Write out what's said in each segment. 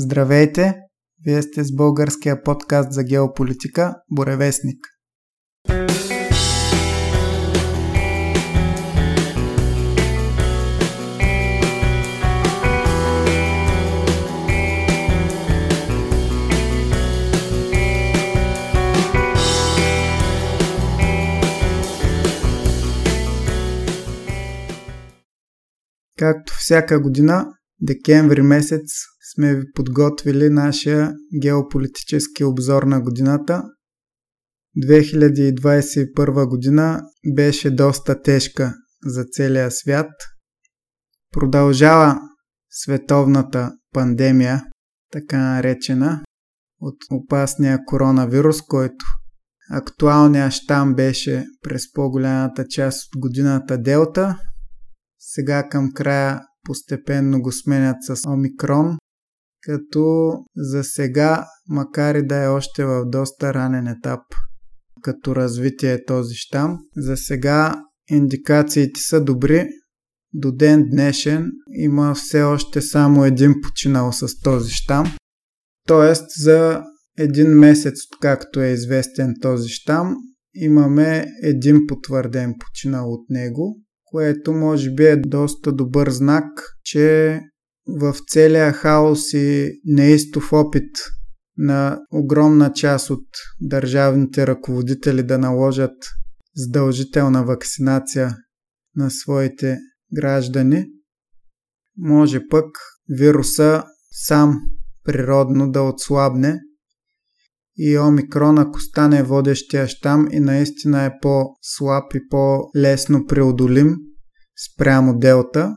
Здравейте! Вие сте с българския подкаст за геополитика Боревестник. Както всяка година, декември месец сме ви подготвили нашия геополитически обзор на годината. 2021 година беше доста тежка за целия свят. Продължава световната пандемия, така наречена, от опасния коронавирус, който актуалният щам беше през по-голямата част от годината Делта. Сега към края постепенно го сменят с Омикрон, като за сега, макар и да е още в доста ранен етап като развитие е този щам, за сега индикациите са добри. До ден днешен има все още само един починал с този щам. Тоест за един месец, както е известен този щам, имаме един потвърден починал от него което може би е доста добър знак, че в целия хаос и неистов опит на огромна част от държавните ръководители да наложат задължителна вакцинация на своите граждани, може пък вируса сам природно да отслабне и омикрон, ако стане водещия щам и наистина е по-слаб и по-лесно преодолим спрямо делта,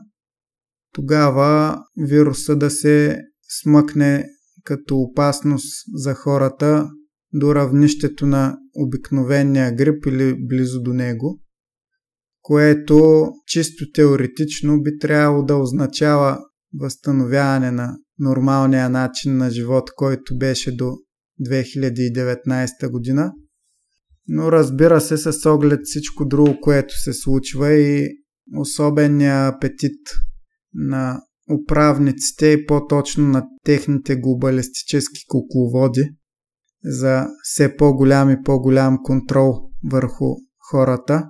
тогава вируса да се смъкне като опасност за хората до равнището на обикновения грип или близо до него, което чисто теоретично би трябвало да означава възстановяване на нормалния начин на живот, който беше до 2019 година. Но разбира се, с оглед всичко друго, което се случва и особения апетит на управниците и по-точно на техните глобалистически кукловоди за все по-голям и по-голям контрол върху хората.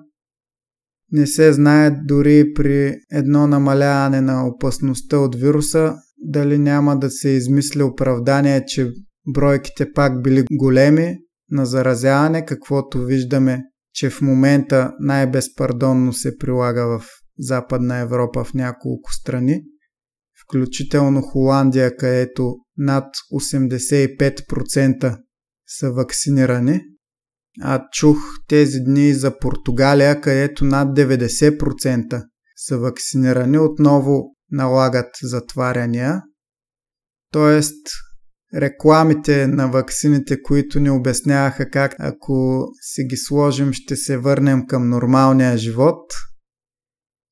Не се знае дори при едно намаляване на опасността от вируса дали няма да се измисли оправдание, че бройките пак били големи на заразяване, каквото виждаме, че в момента най-безпардонно се прилага в Западна Европа в няколко страни, включително Холандия, където над 85% са вакцинирани. А чух тези дни за Португалия, където над 90% са вакцинирани, отново налагат затваряния. Тоест, рекламите на ваксините, които ни обясняваха как ако си ги сложим ще се върнем към нормалния живот.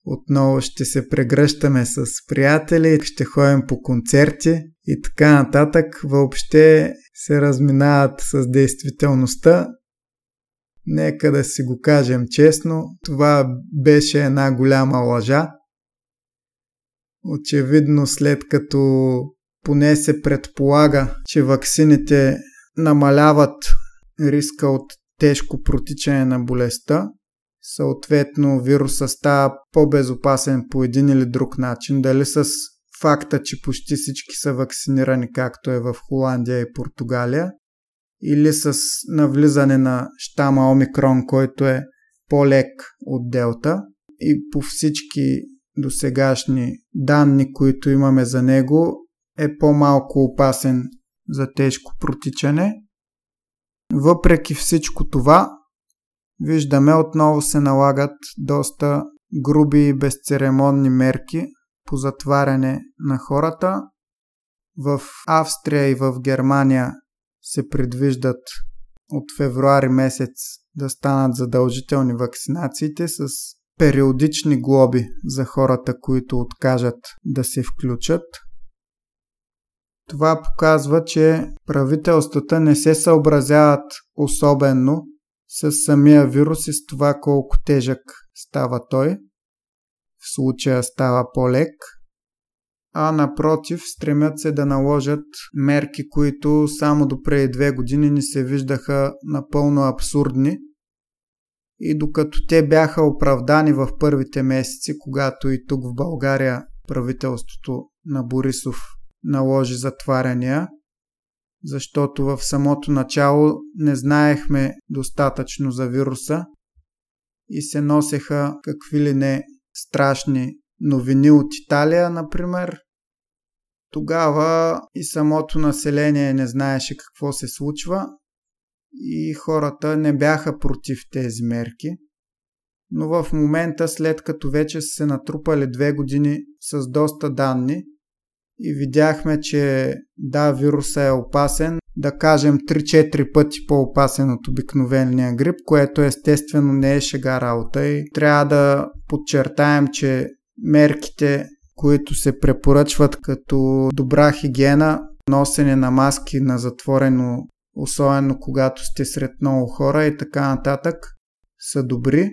Отново ще се прегръщаме с приятели, ще ходим по концерти и така нататък. Въобще се разминават с действителността. Нека да си го кажем честно, това беше една голяма лъжа. Очевидно след като поне се предполага, че ваксините намаляват риска от тежко протичане на болестта. Съответно, вируса става по-безопасен по един или друг начин. Дали с факта, че почти всички са вакцинирани, както е в Холандия и Португалия, или с навлизане на щама Омикрон, който е по-лек от Делта. И по всички досегашни данни, които имаме за него, е по-малко опасен за тежко протичане. Въпреки всичко това, виждаме отново се налагат доста груби и безцеремонни мерки по затваряне на хората. В Австрия и в Германия се предвиждат от февруари месец да станат задължителни вакцинациите с периодични глоби за хората, които откажат да се включат. Това показва, че правителствата не се съобразяват особено с самия вирус и с това колко тежък става той. В случая става по-лек. а напротив стремят се да наложат мерки, които само до преди две години ни се виждаха напълно абсурдни. И докато те бяха оправдани в първите месеци, когато и тук в България правителството на Борисов наложи затваряния, защото в самото начало не знаехме достатъчно за вируса и се носеха какви ли не страшни новини от Италия, например. Тогава и самото население не знаеше какво се случва и хората не бяха против тези мерки. Но в момента, след като вече са се натрупали две години с доста данни и видяхме, че да, вируса е опасен, да кажем 3-4 пъти по-опасен от обикновения грип, което естествено не е шега работа и трябва да подчертаем, че мерките, които се препоръчват като добра хигиена, носене на маски на затворено, особено когато сте сред много хора и така нататък, са добри.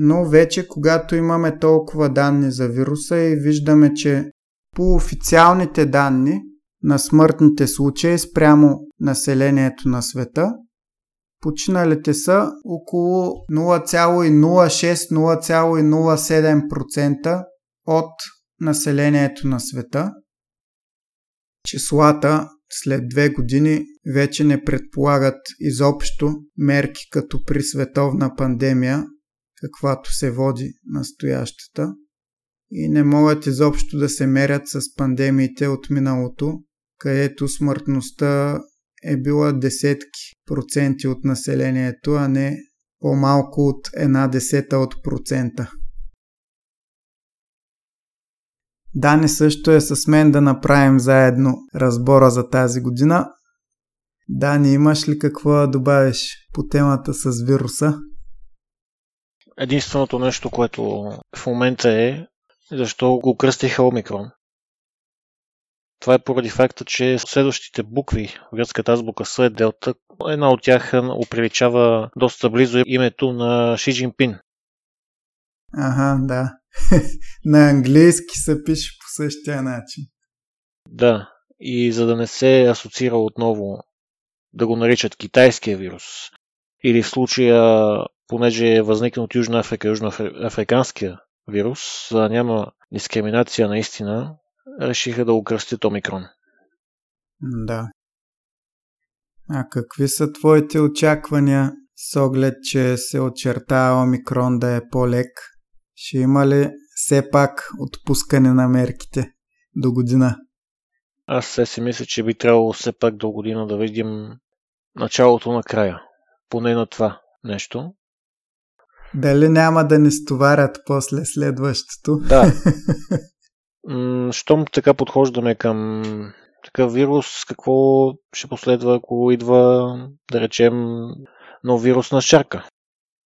Но вече когато имаме толкова данни за вируса и виждаме, че по официалните данни на смъртните случаи спрямо населението на света, починалите са около 0,06-0,07% от населението на света. Числата след две години вече не предполагат изобщо мерки като при световна пандемия, каквато се води настоящата, и не могат изобщо да се мерят с пандемиите от миналото, където смъртността е била десетки проценти от населението, а не по-малко от една десета от процента. Дани също е с мен да направим заедно разбора за тази година. Дани, имаш ли какво да добавиш по темата с вируса? Единственото нещо, което в момента е, защо го кръстиха Омикрон. Това е поради факта, че следващите букви в гръцката азбука С е делта. Една от тях оприличава доста близо името на Ши Джинпин. Ага, да. на английски се пише по същия начин. Да, и за да не се асоциира отново да го наричат китайския вирус, или в случая, понеже е възникнал от Южна Африка, южноафриканския вирус, за да няма дискриминация наистина, решиха да го кръстят Омикрон. Да. А какви са твоите очаквания с оглед, че се очерта Омикрон да е по-лек? Ще има ли все пак отпускане на мерките до година? Аз се си мисля, че би трябвало все пак до година да видим началото на края. Поне на това нещо. Дали няма да ни стоварят после следващото? Да. щом така подхождаме към такъв вирус, какво ще последва, ако идва, да речем, нов вирус на шарка,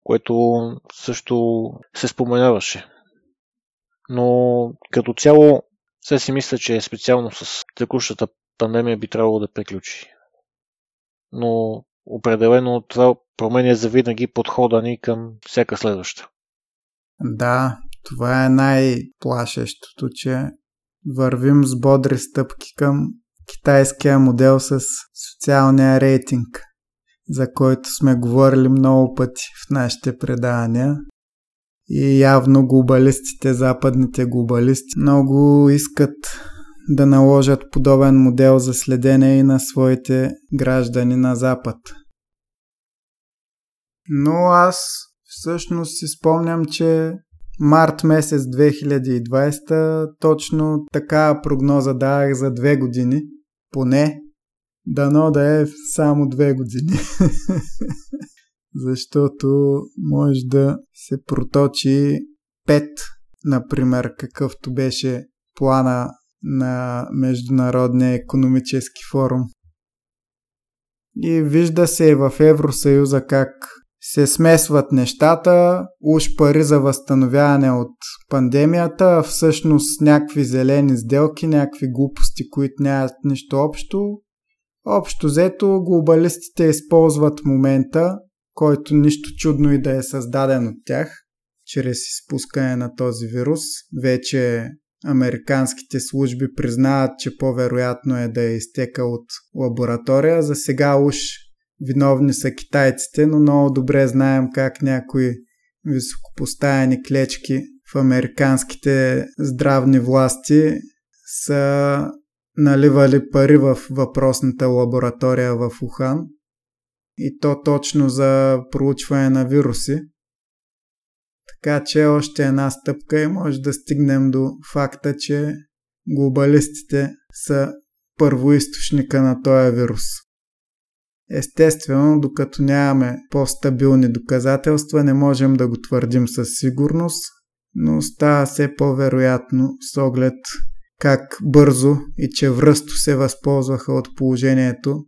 което също се споменаваше. Но като цяло, все си мисля, че специално с текущата пандемия би трябвало да приключи. Но определено това променя завинаги подхода ни към всяка следваща. Да, това е най-плашещото, че вървим с бодри стъпки към китайския модел с социалния рейтинг, за който сме говорили много пъти в нашите предавания. И явно глобалистите, западните глобалисти, много искат да наложат подобен модел за следене и на своите граждани на Запад. Но аз всъщност си спомням, че март месец 2020 точно така прогноза давах за две години, поне. Дано да е само две години. Защото може да се проточи пет, например, какъвто беше плана на Международния економически форум. И вижда се и в Евросъюза как се смесват нещата, уж пари за възстановяване от пандемията, а всъщност някакви зелени сделки, някакви глупости, които нямат нищо общо. Общо взето глобалистите използват момента, който нищо чудно и да е създаден от тях, чрез изпускане на този вирус, вече американските служби признават, че по-вероятно е да е изтекал от лаборатория. За сега уж виновни са китайците, но много добре знаем как някои високопоставени клечки в американските здравни власти са наливали пари в въпросната лаборатория в Ухан и то точно за проучване на вируси. Така че още една стъпка и може да стигнем до факта, че глобалистите са първоисточника на този вирус. Естествено, докато нямаме по-стабилни доказателства, не можем да го твърдим със сигурност, но става все по-вероятно с оглед как бързо и че връсто се възползваха от положението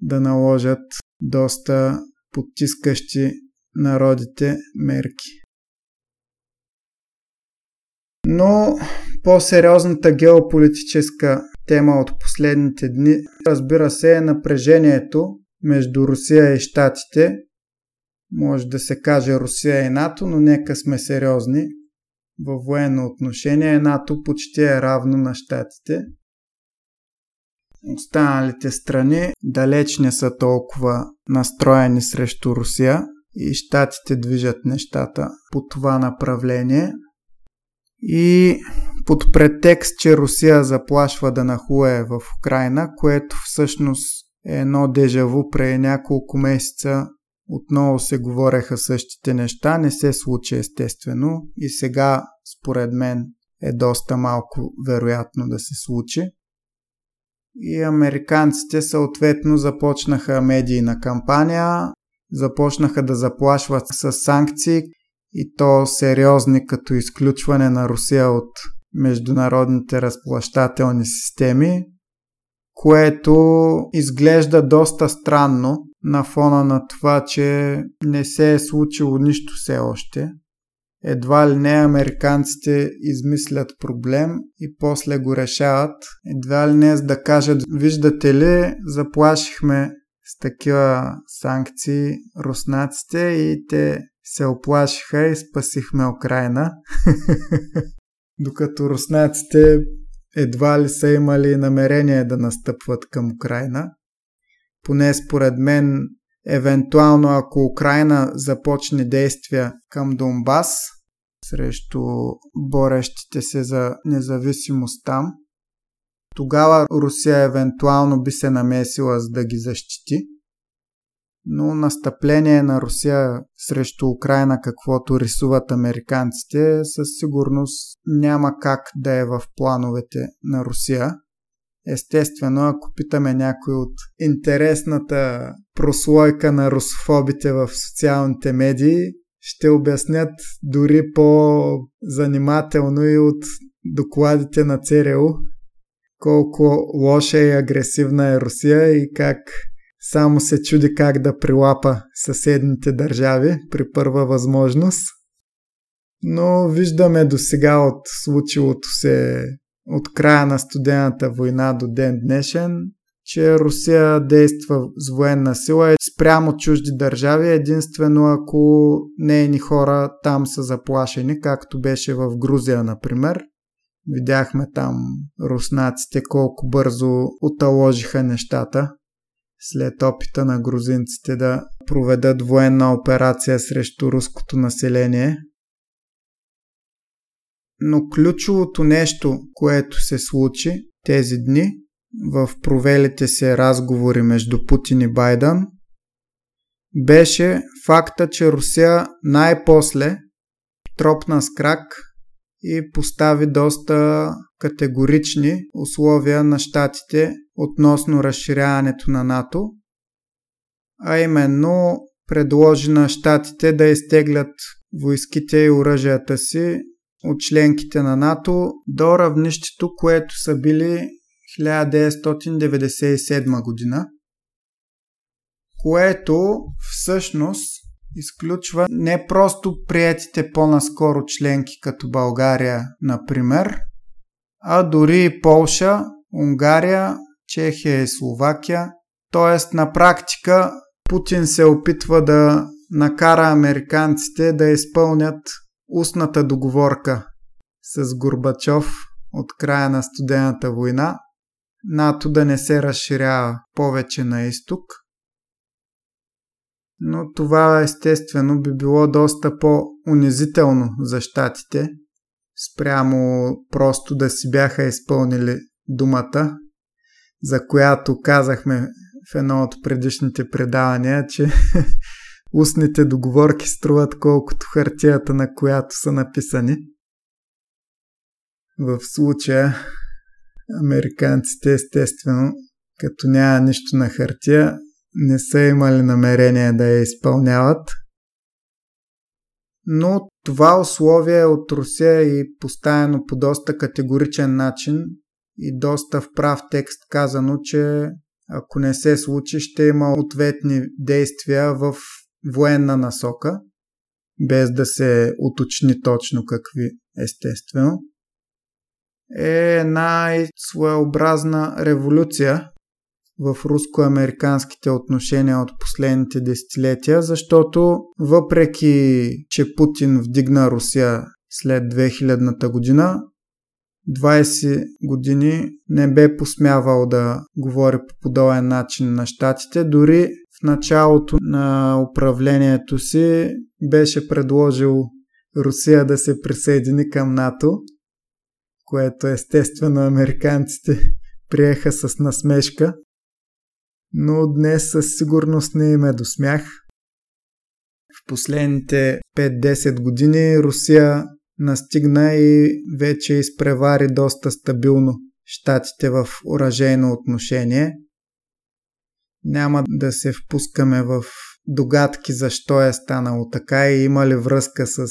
да наложат доста потискащи народите мерки. Но по-сериозната геополитическа тема от последните дни, разбира се, е напрежението между Русия и Штатите. Може да се каже Русия и НАТО, но нека сме сериозни. Във военно отношение НАТО почти е равно на Штатите. Останалите страни далеч не са толкова настроени срещу Русия и Штатите движат нещата по това направление. И под претекст, че Русия заплашва да нахуе в Украина, което всъщност е едно дежаво преди няколко месеца отново се говореха същите неща, не се случи естествено и сега според мен е доста малко вероятно да се случи. И американците съответно започнаха медийна кампания, започнаха да заплашват с санкции и то сериозни като изключване на Русия от международните разплащателни системи, което изглежда доста странно на фона на това, че не се е случило нищо все още. Едва ли не американците измислят проблем и после го решават. Едва ли не да кажат, виждате ли, заплашихме с такива санкции руснаците и те се оплашиха и спасихме Украина. Докато руснаците едва ли са имали намерение да настъпват към Украина. Поне според мен, евентуално ако Украина започне действия към Донбас срещу борещите се за независимост там, тогава Русия евентуално би се намесила за да ги защити но настъпление на Русия срещу Украина, каквото рисуват американците, със сигурност няма как да е в плановете на Русия. Естествено, ако питаме някой от интересната прослойка на русофобите в социалните медии, ще обяснят дори по-занимателно и от докладите на ЦРУ колко лоша и агресивна е Русия и как само се чуди как да прилапа съседните държави при първа възможност. Но виждаме до сега от случилото се от края на студената война до ден днешен, че Русия действа с военна сила спрямо чужди държави, единствено ако нейни хора там са заплашени, както беше в Грузия, например. Видяхме там руснаците колко бързо оталожиха нещата след опита на грузинците да проведат военна операция срещу руското население. Но ключовото нещо, което се случи тези дни в провелите се разговори между Путин и Байден, беше факта, че Русия най-после тропна с крак и постави доста категорични условия на щатите относно разширяването на НАТО, а именно предложи на щатите да изтеглят войските и оръжията си от членките на НАТО до равнището, което са били 1997 година, което всъщност изключва не просто приятите по-наскоро членки като България, например, а дори Полша, Унгария, Чехия и Словакия. Тоест на практика Путин се опитва да накара американците да изпълнят устната договорка с Горбачов от края на студената война, НАТО да не се разширява повече на изток. Но това естествено би било доста по-унизително за щатите, спрямо просто да си бяха изпълнили думата, за която казахме в едно от предишните предавания, че устните договорки струват колкото хартията, на която са написани. В случая американците естествено, като няма нищо на хартия, не са имали намерение да я изпълняват. Но това условие от Русия е поставено по доста категоричен начин и доста в прав текст казано, че ако не се случи, ще има ответни действия в военна насока, без да се уточни точно какви, естествено. Е една своеобразна революция в руско-американските отношения от последните десетилетия, защото въпреки, че Путин вдигна Русия след 2000-та година, 20 години не бе посмявал да говори по подобен начин на щатите. Дори в началото на управлението си беше предложил Русия да се присъедини към НАТО, което естествено американците приеха с насмешка. Но днес със сигурност не им е до смях. В последните 5-10 години Русия настигна и вече изпревари доста стабилно щатите в оръжейно отношение. Няма да се впускаме в догадки защо е станало така и има ли връзка с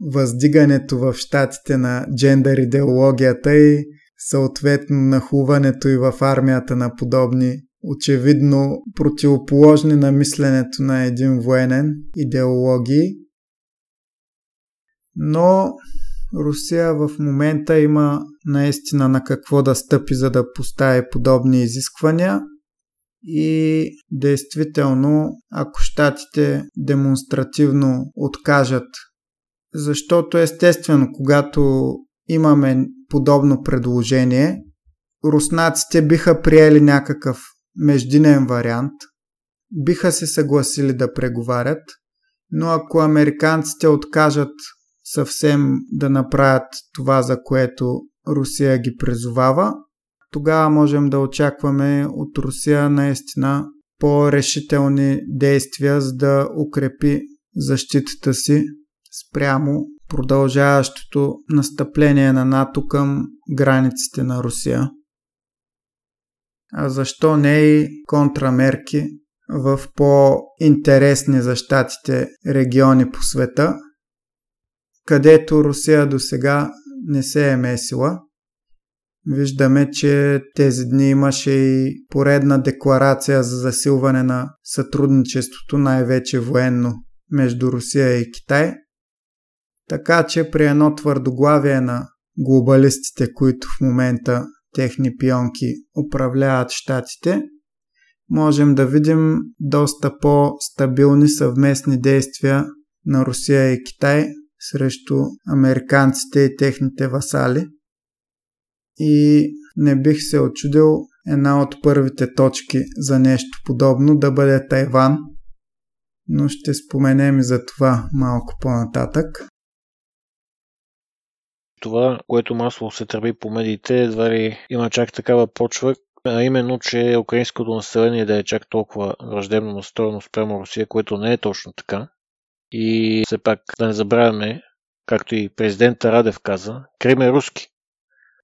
въздигането в щатите на джендър идеологията и съответно нахуването и в армията на подобни очевидно противоположни на мисленето на един военен идеологии но Русия в момента има наистина на какво да стъпи, за да постави подобни изисквания. И действително, ако щатите демонстративно откажат, защото естествено, когато имаме подобно предложение, руснаците биха приели някакъв междинен вариант, биха се съгласили да преговарят, но ако американците откажат съвсем да направят това, за което Русия ги призовава, тогава можем да очакваме от Русия наистина по-решителни действия, за да укрепи защитата си спрямо продължаващото настъпление на НАТО към границите на Русия. А защо не и контрамерки в по-интересни за щатите региони по света – където Русия до сега не се е месила. Виждаме, че тези дни имаше и поредна декларация за засилване на сътрудничеството, най-вече военно, между Русия и Китай. Така че при едно твърдоглавие на глобалистите, които в момента техни пионки управляват щатите, можем да видим доста по-стабилни съвместни действия на Русия и Китай срещу американците и техните васали. И не бих се очудил една от първите точки за нещо подобно да бъде Тайван, но ще споменем и за това малко по-нататък. Това, което масло се тръби по медиите, едва ли има чак такава почва, а именно, че украинското население да е чак толкова враждебно настроено спрямо Русия, което не е точно така. И все пак да не забравяме, както и президента Радев каза, Крим е руски.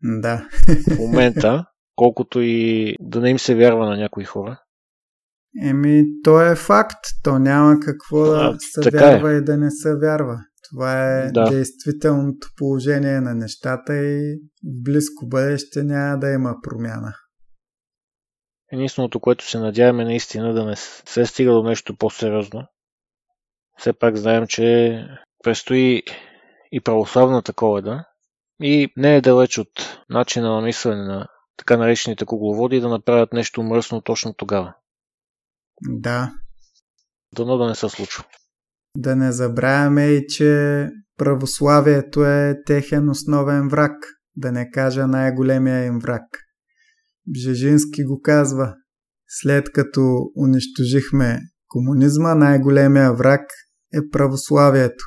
Да. В момента, колкото и да не им се вярва на някои хора. Еми, то е факт. То няма какво да се е. вярва е. и да не се вярва. Това е да. действителното положение на нещата и в близко бъдеще няма да има промяна. Единственото, което се надяваме наистина да не се стига до нещо по-сериозно, все пак знаем, че предстои и православната коледа и не е далеч от начина на мислене на така наречените кугловоди да направят нещо мръсно точно тогава. Да. Дано да не се случва. Да не забравяме и, че православието е техен основен враг. да не кажа най-големия им враг. Бжежински го казва, след като унищожихме комунизма, най-големия враг е православието.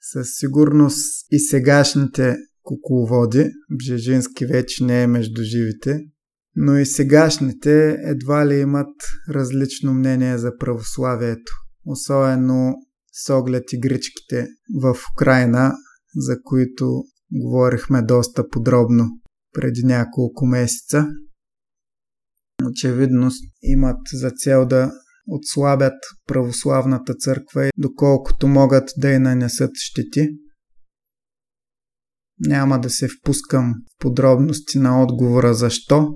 Със сигурност и сегашните кукловоди, Бжежински вече не е между живите, но и сегашните едва ли имат различно мнение за православието, особено с оглед игричките в Украина, за които говорихме доста подробно преди няколко месеца. Очевидно имат за цел да отслабят православната църква и доколкото могат да я нанесат щети. Няма да се впускам в подробности на отговора защо,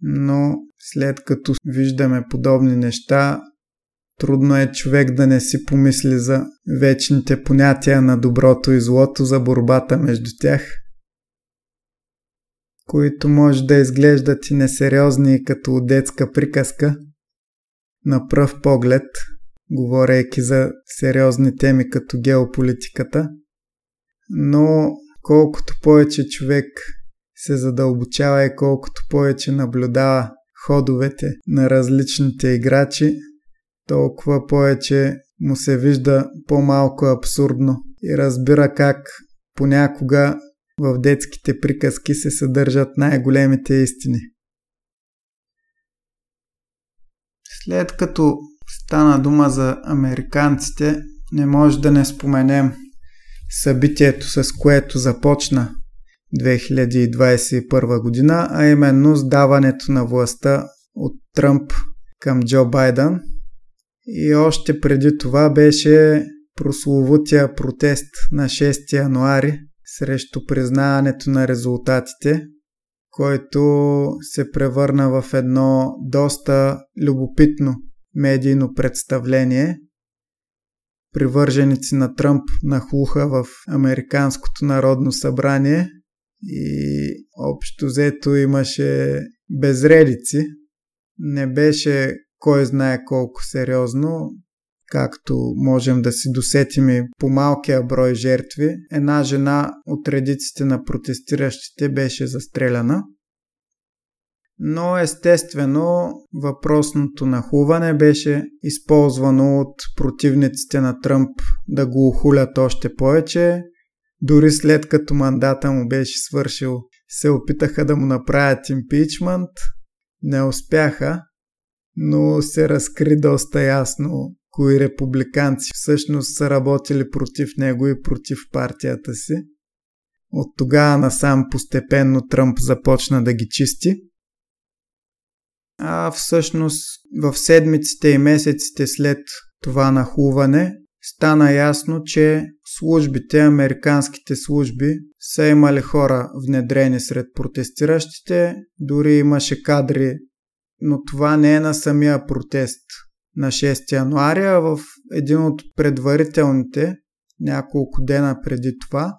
но след като виждаме подобни неща, трудно е човек да не си помисли за вечните понятия на доброто и злото, за борбата между тях, които може да изглеждат и несериозни като детска приказка, на пръв поглед, говорейки за сериозни теми като геополитиката, но колкото повече човек се задълбочава и колкото повече наблюдава ходовете на различните играчи, толкова повече му се вижда по-малко абсурдно и разбира как понякога в детските приказки се съдържат най-големите истини. След като стана дума за американците, не може да не споменем събитието, с което започна 2021 година, а именно сдаването на властта от Тръмп към Джо Байден. И още преди това беше прословутия протест на 6 януари срещу признаването на резултатите, който се превърна в едно доста любопитно медийно представление. Привърженици на Тръмп нахлуха в Американското народно събрание и общо взето имаше безредици. Не беше кой знае колко сериозно, както можем да си досетим и по малкия брой жертви. Една жена от редиците на протестиращите беше застреляна. Но естествено въпросното нахуване беше използвано от противниците на Тръмп да го охулят още повече дори след като мандата му беше свършил, се опитаха да му направят импичмент, не успяха, но се разкри доста ясно кои републиканци всъщност са работили против него и против партията си. От тогава насам постепенно Тръмп започна да ги чисти. А всъщност в седмиците и месеците след това нахуване стана ясно, че службите, американските служби са имали хора внедрени сред протестиращите, дори имаше кадри, но това не е на самия протест на 6 януари, а в един от предварителните, няколко дена преди това,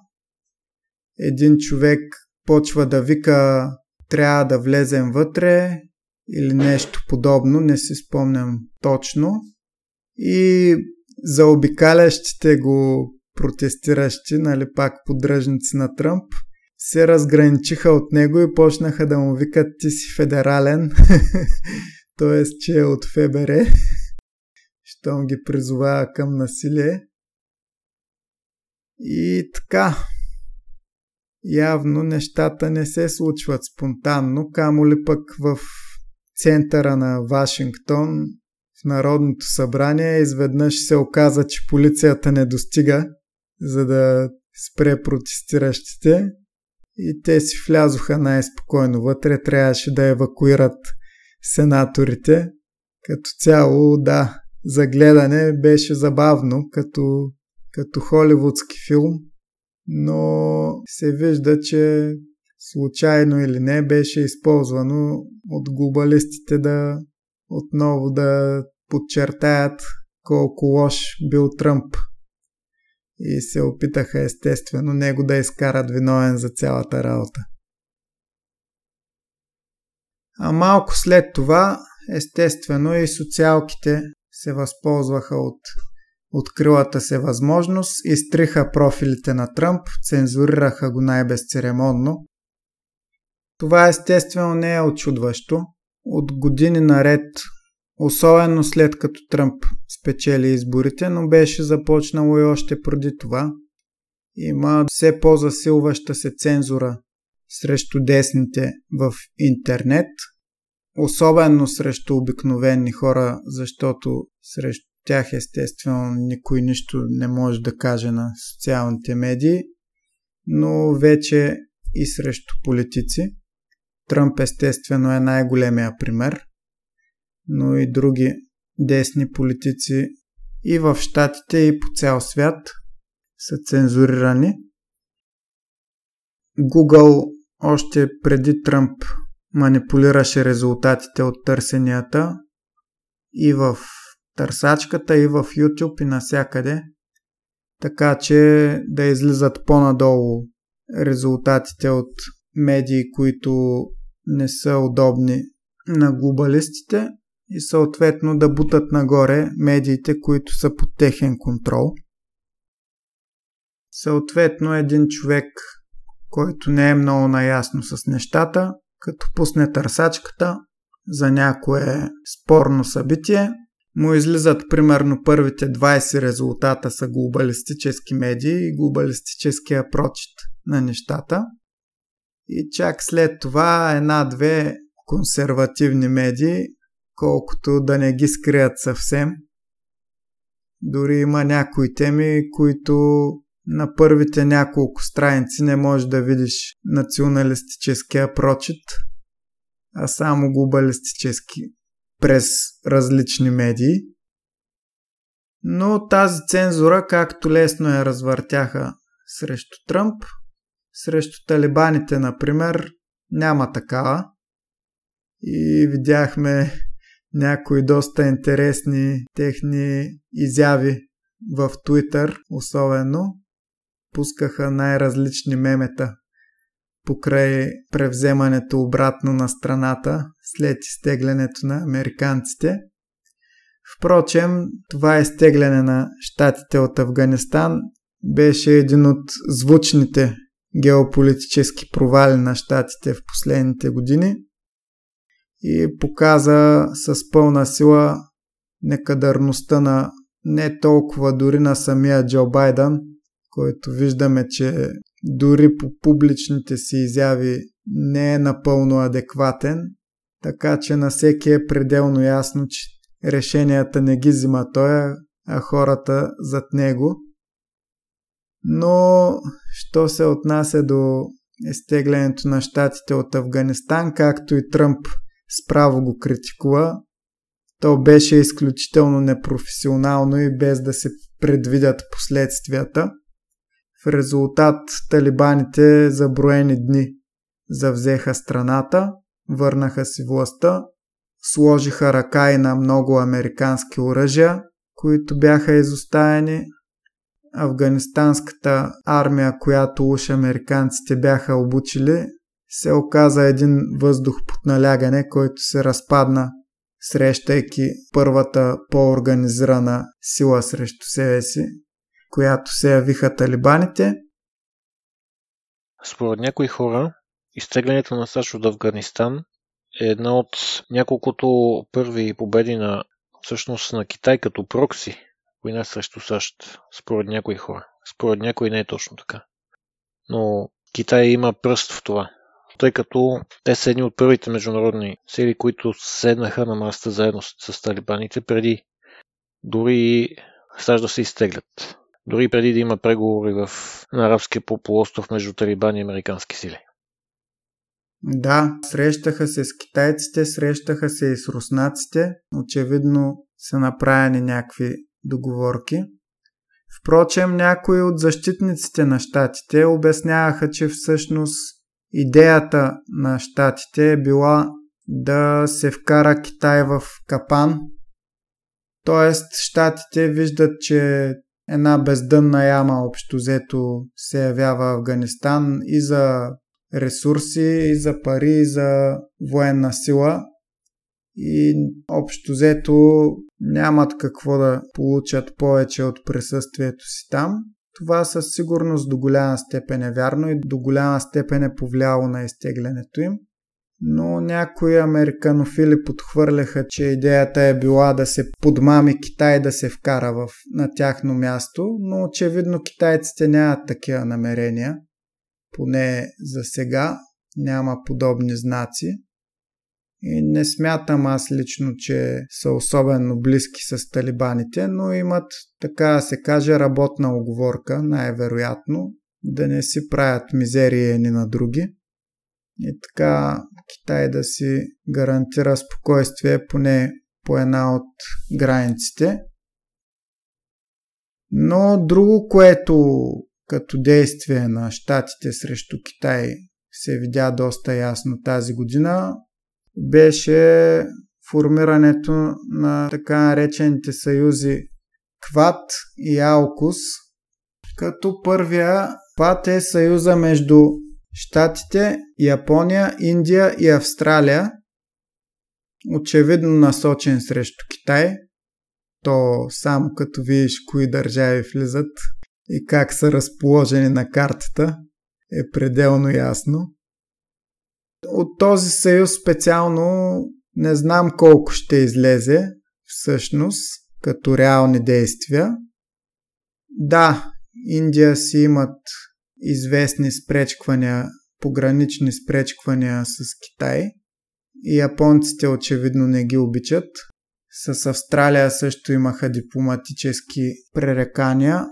един човек почва да вика трябва да влезем вътре или нещо подобно, не си спомням точно. И заобикалящите го протестиращи, нали пак поддръжници на Тръмп, се разграничиха от него и почнаха да му викат ти си федерален, т.е. че е от ФБР, щом ги призовава към насилие. И така, явно нещата не се случват спонтанно, камо ли пък в центъра на Вашингтон в Народното събрание изведнъж се оказа, че полицията не достига, за да спре протестиращите и те си влязоха най-спокойно вътре, трябваше да евакуират сенаторите. Като цяло, да, за гледане беше забавно, като, като холивудски филм, но се вижда, че случайно или не беше използвано от глобалистите да отново да подчертаят колко лош бил Тръмп. И се опитаха естествено него да изкарат виновен за цялата работа. А малко след това, естествено и социалките се възползваха от открилата се възможност, изтриха профилите на Тръмп, цензурираха го най-безцеремонно. Това естествено не е очудващо. От години наред, особено след като Тръмп спечели изборите, но беше започнало и още преди това. Има все по-засилваща се цензура срещу десните в интернет, особено срещу обикновени хора, защото срещу тях естествено никой нищо не може да каже на социалните медии, но вече и срещу политици. Тръмп естествено е най-големия пример, но и други десни политици и в Штатите и по цял свят са цензурирани. Google още преди Тръмп манипулираше резултатите от търсенията и в търсачката, и в YouTube, и навсякъде, така че да излизат по-надолу резултатите от медии, които не са удобни на глобалистите и съответно да бутат нагоре медиите, които са под техен контрол. Съответно един човек, който не е много наясно с нещата, като пусне търсачката за някое спорно събитие, му излизат примерно първите 20 резултата са глобалистически медии и глобалистическия прочит на нещата. И чак след това една-две консервативни медии, колкото да не ги скрият съвсем. Дори има някои теми, които на първите няколко страници не можеш да видиш националистическия прочит, а само глобалистически през различни медии. Но тази цензура, както лесно я развъртяха срещу Тръмп, срещу талибаните, например, няма такава. И видяхме някои доста интересни техни изяви в Twitter, особено. Пускаха най-различни мемета покрай превземането обратно на страната след изтеглянето на американците. Впрочем, това изтегляне на щатите от Афганистан беше един от звучните геополитически провали на щатите в последните години и показа с пълна сила некадърността на не толкова дори на самия Джо Байден, който виждаме, че дори по публичните си изяви не е напълно адекватен, така че на всеки е пределно ясно, че решенията не ги взима той, а хората зад него. Но, що се отнася до изтеглянето на щатите от Афганистан, както и Тръмп справо го критикува, то беше изключително непрофесионално и без да се предвидят последствията – в резултат талибаните за броени дни завзеха страната, върнаха си властта, сложиха ръка и на много американски оръжия, които бяха изоставени. Афганистанската армия, която уж американците бяха обучили, се оказа един въздух под налягане, който се разпадна, срещайки първата по-организирана сила срещу себе си, която се явиха талибаните? Според някои хора, изтеглянето на САЩ от Афганистан е една от няколкото първи победи на всъщност на Китай като прокси война срещу САЩ, според някои хора. Според някои не е точно така. Но Китай има пръст в това, тъй като те са едни от първите международни сили, които седнаха на маста заедно с талибаните преди дори САЩ да се изтеглят дори преди да има преговори в, на арабския полуостров между талибани и американски сили. Да, срещаха се с китайците, срещаха се и с руснаците. Очевидно са направени някакви договорки. Впрочем, някои от защитниците на щатите обясняваха, че всъщност идеята на щатите е била да се вкара Китай в капан. Тоест, щатите виждат, че една бездънна яма общо взето се явява Афганистан и за ресурси, и за пари, и за военна сила. и общо взето нямат какво да получат повече от присъствието си там. Това със сигурност до голяма степен е вярно и до голяма степен е повлияло на изтеглянето им. Но някои американофили подхвърляха, че идеята е била да се подмами Китай да се вкара в, на тяхно място, но очевидно китайците нямат такива намерения. Поне за сега няма подобни знаци. И не смятам аз лично, че са особено близки с талибаните, но имат, така се каже, работна оговорка, най-вероятно, да не си правят мизерия едни на други. И така Китай да си гарантира спокойствие поне по една от границите. Но друго, което като действие на щатите срещу Китай се видя доста ясно тази година, беше формирането на така наречените съюзи Квад и Аукус, като първия Квад е съюза между Штатите, Япония, Индия и Австралия, очевидно насочен срещу Китай. То само като видиш кои държави влизат и как са разположени на картата е пределно ясно. От този съюз специално не знам колко ще излезе всъщност като реални действия. Да, Индия си имат известни спречквания, погранични спречквания с Китай и японците очевидно не ги обичат. С Австралия също имаха дипломатически пререкания,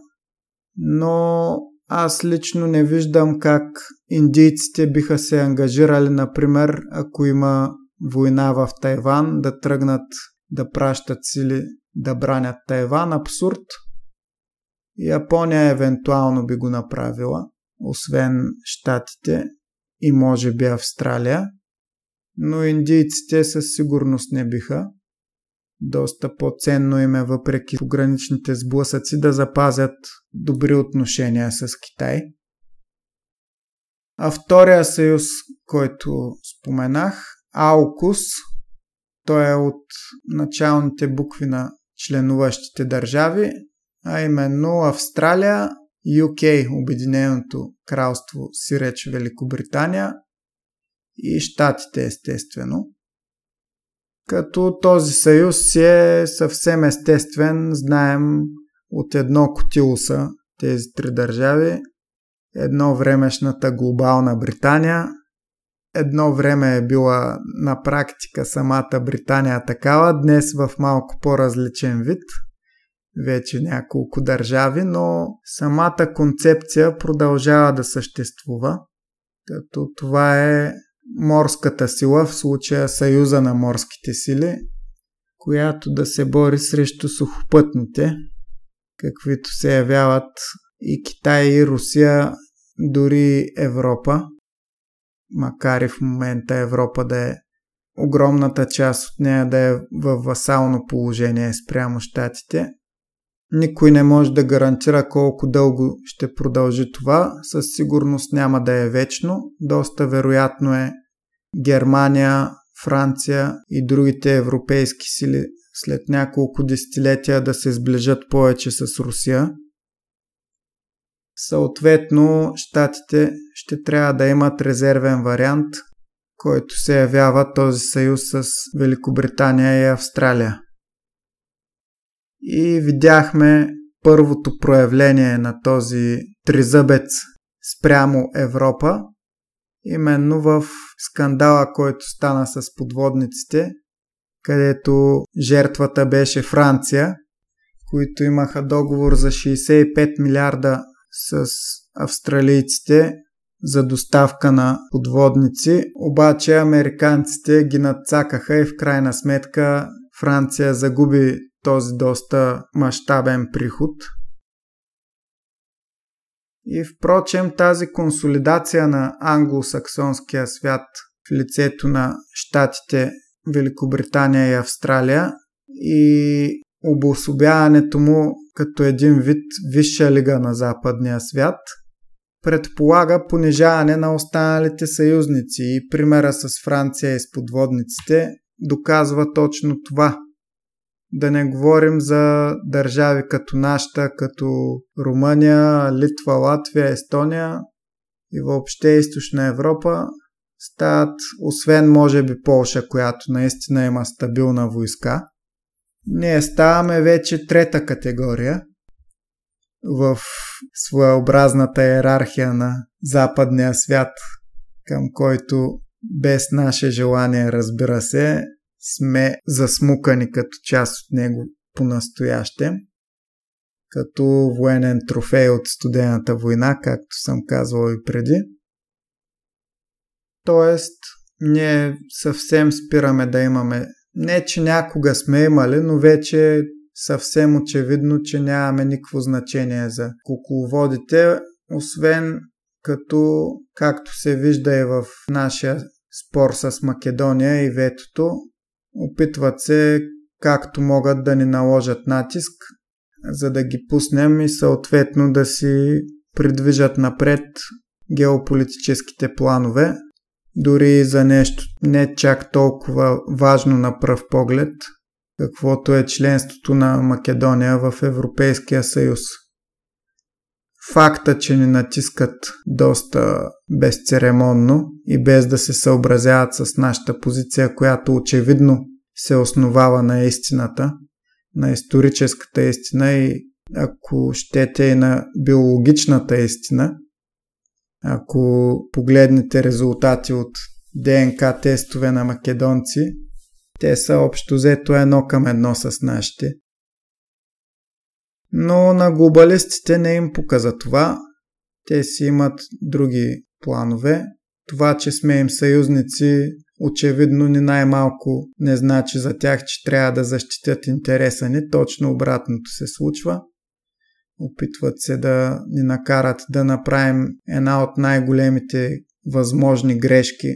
но аз лично не виждам как индийците биха се ангажирали, например, ако има война в Тайван, да тръгнат да пращат сили да бранят Тайван. Абсурд. Япония евентуално би го направила, освен Штатите и може би Австралия, но индийците със сигурност не биха доста по-ценно им е въпреки пограничните сблъсъци да запазят добри отношения с Китай. А втория съюз, който споменах, Аукус, той е от началните букви на членуващите държави, а именно Австралия, UK, Обединеното кралство, Сиреч Великобритания и Штатите естествено като този съюз си е съвсем естествен, знаем от едно котило са тези три държави, едно времешната глобална Британия, едно време е била на практика самата Британия такава, днес в малко по-различен вид, вече няколко държави, но самата концепция продължава да съществува, като това е морската сила, в случая Съюза на морските сили, която да се бори срещу сухопътните, каквито се явяват и Китай и Русия, дори Европа, макар и в момента Европа да е огромната част от нея да е в васално положение спрямо щатите. Никой не може да гарантира колко дълго ще продължи това. Със сигурност няма да е вечно. Доста вероятно е Германия, Франция и другите европейски сили след няколко десетилетия да се сближат повече с Русия. Съответно, щатите ще трябва да имат резервен вариант, който се явява този съюз с Великобритания и Австралия и видяхме първото проявление на този тризъбец спрямо Европа, именно в скандала, който стана с подводниците, където жертвата беше Франция, които имаха договор за 65 милиарда с австралийците за доставка на подводници, обаче американците ги надцакаха и в крайна сметка Франция загуби този доста мащабен приход. И впрочем тази консолидация на англосаксонския свят в лицето на щатите Великобритания и Австралия и обособяването му като един вид висша лига на западния свят предполага понижаване на останалите съюзници и примера с Франция и с подводниците доказва точно това. Да не говорим за държави като нашата, като Румъния, Литва, Латвия, Естония и въобще източна Европа. Стават, освен може би Полша, която наистина има стабилна войска, ние ставаме вече трета категория в своеобразната иерархия на западния свят, към който без наше желание, разбира се, сме засмукани като част от него по-настояще, като военен трофей от студената война, както съм казвал и преди. Тоест, ние съвсем спираме да имаме. Не, че някога сме имали, но вече съвсем очевидно, че нямаме никакво значение за кукловодите, освен като, както се вижда и в нашия спор с Македония и ветото, опитват се както могат да ни наложат натиск, за да ги пуснем и съответно да си придвижат напред геополитическите планове, дори за нещо не чак толкова важно на пръв поглед, каквото е членството на Македония в Европейския съюз. Факта, че ни натискат доста безцеремонно и без да се съобразяват с нашата позиция, която очевидно се основава на истината, на историческата истина и ако щете и на биологичната истина, ако погледнете резултати от ДНК тестове на македонци, те са общо взето едно към едно с нашите. Но на глобалистите не им показа това. Те си имат други планове. Това, че сме им съюзници, очевидно ни най-малко не значи за тях, че трябва да защитят интереса ни. Точно обратното се случва. Опитват се да ни накарат да направим една от най-големите възможни грешки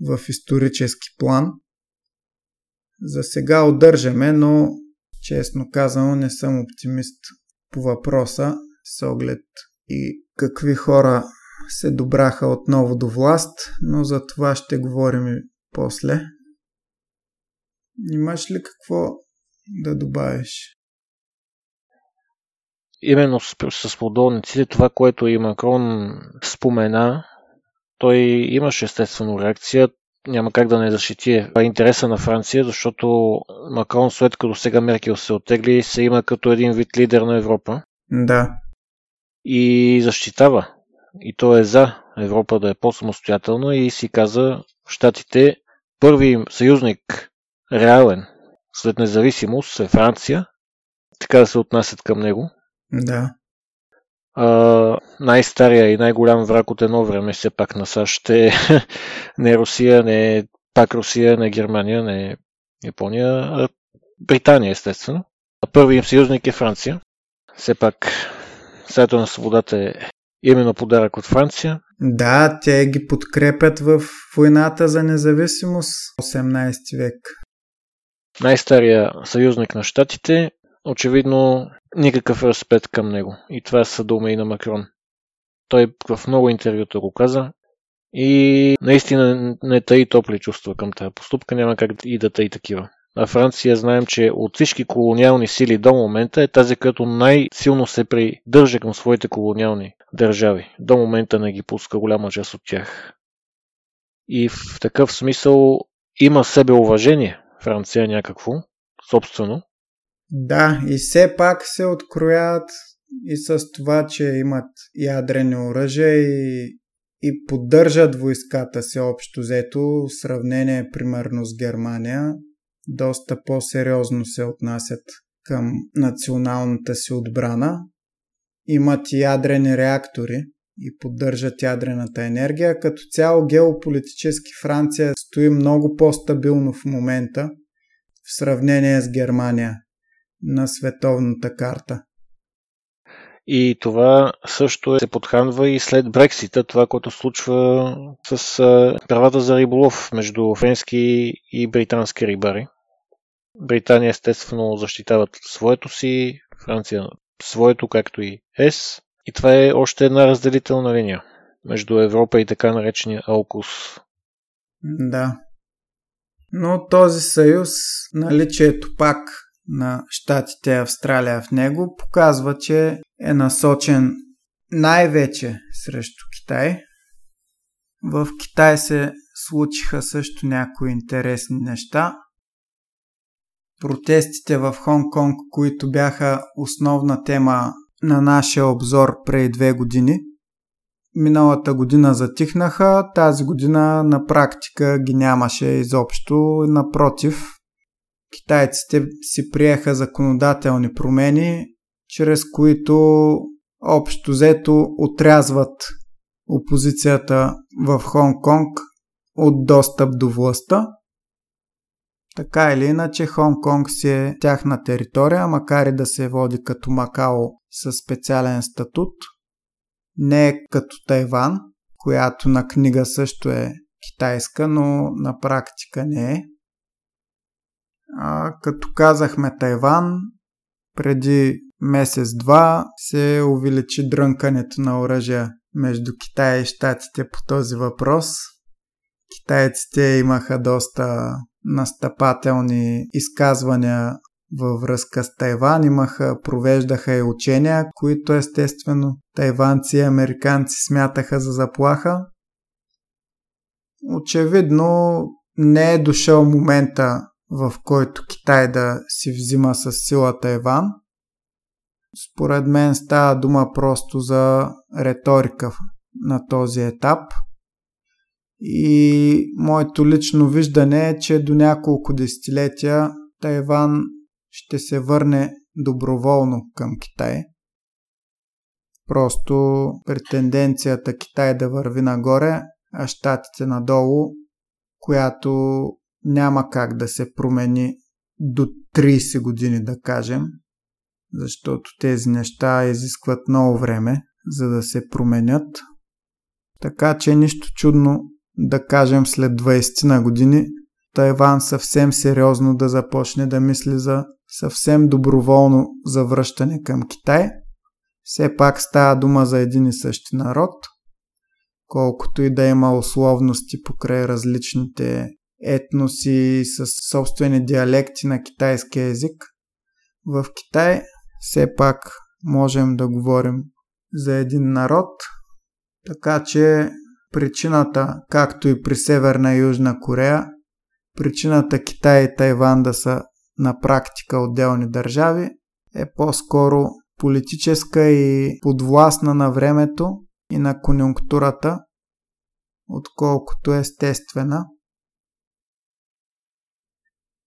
в исторически план. За сега удържаме, но честно казано не съм оптимист по въпроса с оглед и какви хора се добраха отново до власт, но за това ще говорим и после. Имаш ли какво да добавиш? именно с, с подолниците, това, което и Макрон спомена, той имаше естествено реакция. Няма как да не защити интереса на Франция, защото Макрон, след като сега Меркел се отегли, се има като един вид лидер на Европа. Да. И защитава. И то е за Европа да е по-самостоятелна и си каза, щатите, първи съюзник реален след независимост е Франция, така да се отнасят към него. Да. А, най-стария и най-голям враг от едно време все пак на САЩ е не Русия, не пак Русия, не Германия, не Япония, а Британия естествено. А първият им съюзник е Франция. Все пак Сайто на свободата е именно подарък от Франция. Да, те ги подкрепят в войната за независимост 18 век. Най-стария съюзник на щатите очевидно никакъв респект към него. И това са думи и на Макрон. Той в много интервюта го каза. И наистина не таи топли чувства към тази поступка, няма как и да таи такива. А Франция знаем, че от всички колониални сили до момента е тази, която най-силно се придържа към своите колониални държави. До момента не ги пуска голяма част от тях. И в такъв смисъл има себе уважение Франция някакво, собствено, да, и все пак се откроят и с това, че имат ядрени оръжия и, и поддържат войската си общо взето, в сравнение примерно с Германия, доста по-сериозно се отнасят към националната си отбрана. Имат ядрени реактори и поддържат ядрената енергия. Като цяло геополитически Франция стои много по-стабилно в момента в сравнение с Германия на световната карта. И това също се подхранва и след Брексита, това, което случва с правата за риболов между френски и британски рибари. Британия естествено защитават своето си, Франция своето, както и ЕС. И това е още една разделителна линия между Европа и така наречения Алкус. Да. Но този съюз, наличието пак на Штатите и Австралия в него, показва, че е насочен най-вече срещу Китай. В Китай се случиха също някои интересни неща. Протестите в Хонг-Конг, които бяха основна тема на нашия обзор преди две години, миналата година затихнаха, тази година на практика ги нямаше изобщо. Напротив, китайците си приеха законодателни промени, чрез които общо взето отрязват опозицията в Хонг-Конг от достъп до властта. Така или иначе, Хонг-Конг си е тяхна територия, макар и да се води като Макао със специален статут. Не е като Тайван, която на книга също е китайска, но на практика не е. А, като казахме Тайван, преди месец-два се увеличи дрънкането на оръжия между Китай и Штатите по този въпрос. Китайците имаха доста настъпателни изказвания във връзка с Тайван. Имаха, провеждаха и учения, които естествено тайванци и американци смятаха за заплаха. Очевидно не е дошъл момента, в който Китай да си взима с сила Тайван. Според мен става дума просто за риторика на този етап – и моето лично виждане е, че до няколко десетилетия Тайван ще се върне доброволно към Китай. Просто при тенденцията Китай да върви нагоре, а щатите надолу, която няма как да се промени до 30 години, да кажем, защото тези неща изискват много време, за да се променят. Така че нищо чудно да кажем след 20 на години, Тайван съвсем сериозно да започне да мисли за съвсем доброволно завръщане към Китай. Все пак става дума за един и същи народ, колкото и да има условности покрай различните етноси с собствени диалекти на китайския език. В Китай все пак можем да говорим за един народ, така че Причината, както и при Северна и Южна Корея, причината Китай и Тайван да са на практика отделни държави е по-скоро политическа и подвластна на времето и на конюнктурата, отколкото естествена.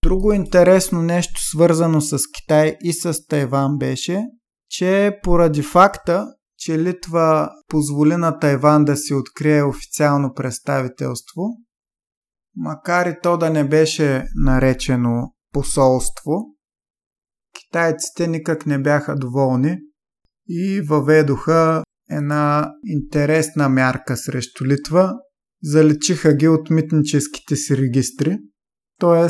Друго интересно нещо свързано с Китай и с Тайван беше, че поради факта, че Литва позволи на Тайван да си открие официално представителство, макар и то да не беше наречено посолство, китайците никак не бяха доволни и въведоха една интересна мярка срещу Литва. Заличиха ги от митническите си регистри, т.е.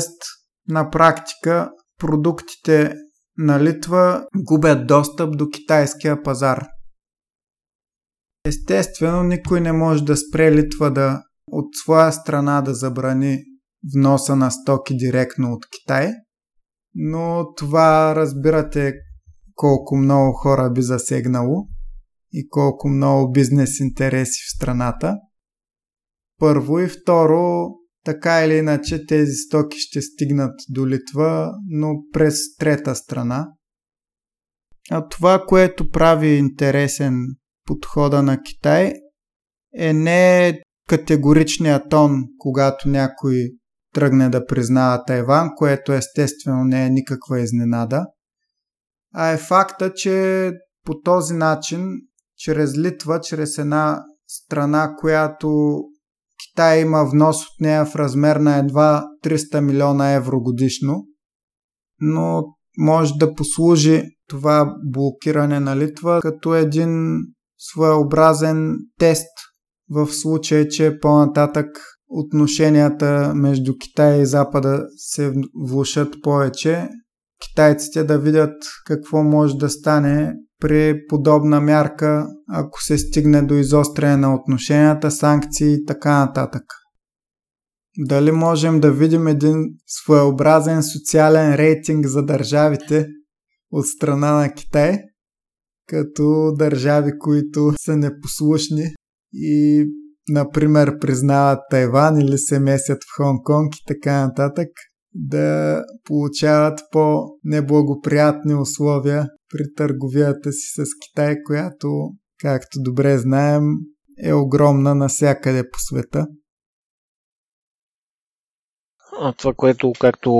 на практика продуктите на Литва губят достъп до китайския пазар. Естествено, никой не може да спре Литва да от своя страна да забрани вноса на стоки директно от Китай, но това разбирате колко много хора би засегнало и колко много бизнес интереси в страната. Първо и второ, така или иначе тези стоки ще стигнат до Литва, но през трета страна. А това, което прави интересен подхода на Китай е не категоричния тон, когато някой тръгне да признава Тайван, което естествено не е никаква изненада, а е факта, че по този начин, чрез Литва, чрез една страна, която Китай има внос от нея в размер на едва 300 милиона евро годишно, но може да послужи това блокиране на Литва като един своеобразен тест в случай, че по-нататък отношенията между Китай и Запада се влушат повече, китайците да видят какво може да стане при подобна мярка, ако се стигне до изостряне на отношенията, санкции и така нататък. Дали можем да видим един своеобразен социален рейтинг за държавите от страна на Китай, като държави, които са непослушни и, например, признават Тайван или се месят в Хонг-Конг и така нататък, да получават по-неблагоприятни условия при търговията си с Китай, която, както добре знаем, е огромна навсякъде по света. А това, което, както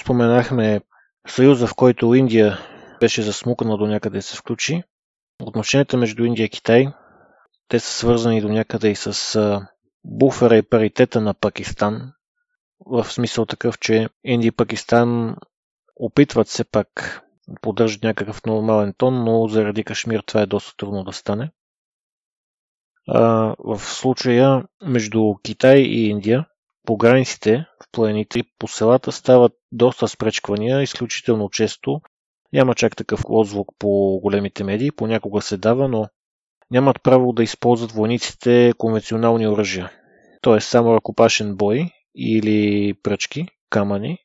споменахме, съюза, в който Индия беше засмукана до някъде се включи, отношенията между Индия и Китай, те са свързани до някъде и с буфера и паритета на Пакистан, в смисъл такъв, че Индия и Пакистан опитват се пак поддържат някакъв нормален тон, но заради Кашмир това е доста трудно да стане. А, в случая между Китай и Индия по границите, в планините по селата стават доста спречквания, изключително често. Няма чак такъв отзвук по големите медии, понякога се дава, но нямат право да използват войниците конвенционални оръжия. Т.е. само ръкопашен бой или пръчки, камъни.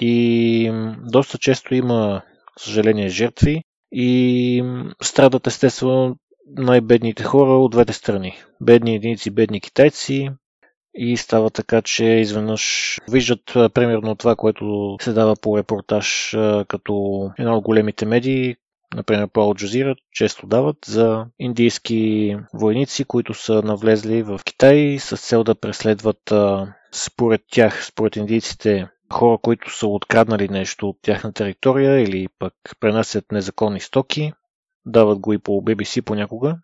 И доста често има, съжаление, жертви. И страдат естествено най-бедните хора от двете страни. Бедни единици, бедни китайци, и става така, че изведнъж виждат примерно това, което се дава по репортаж като една от големите медии, например по Алджазира, често дават за индийски войници, които са навлезли в Китай с цел да преследват според тях, според индийците, хора, които са откраднали нещо от тяхна територия или пък пренасят незаконни стоки. Дават го и по BBC понякога.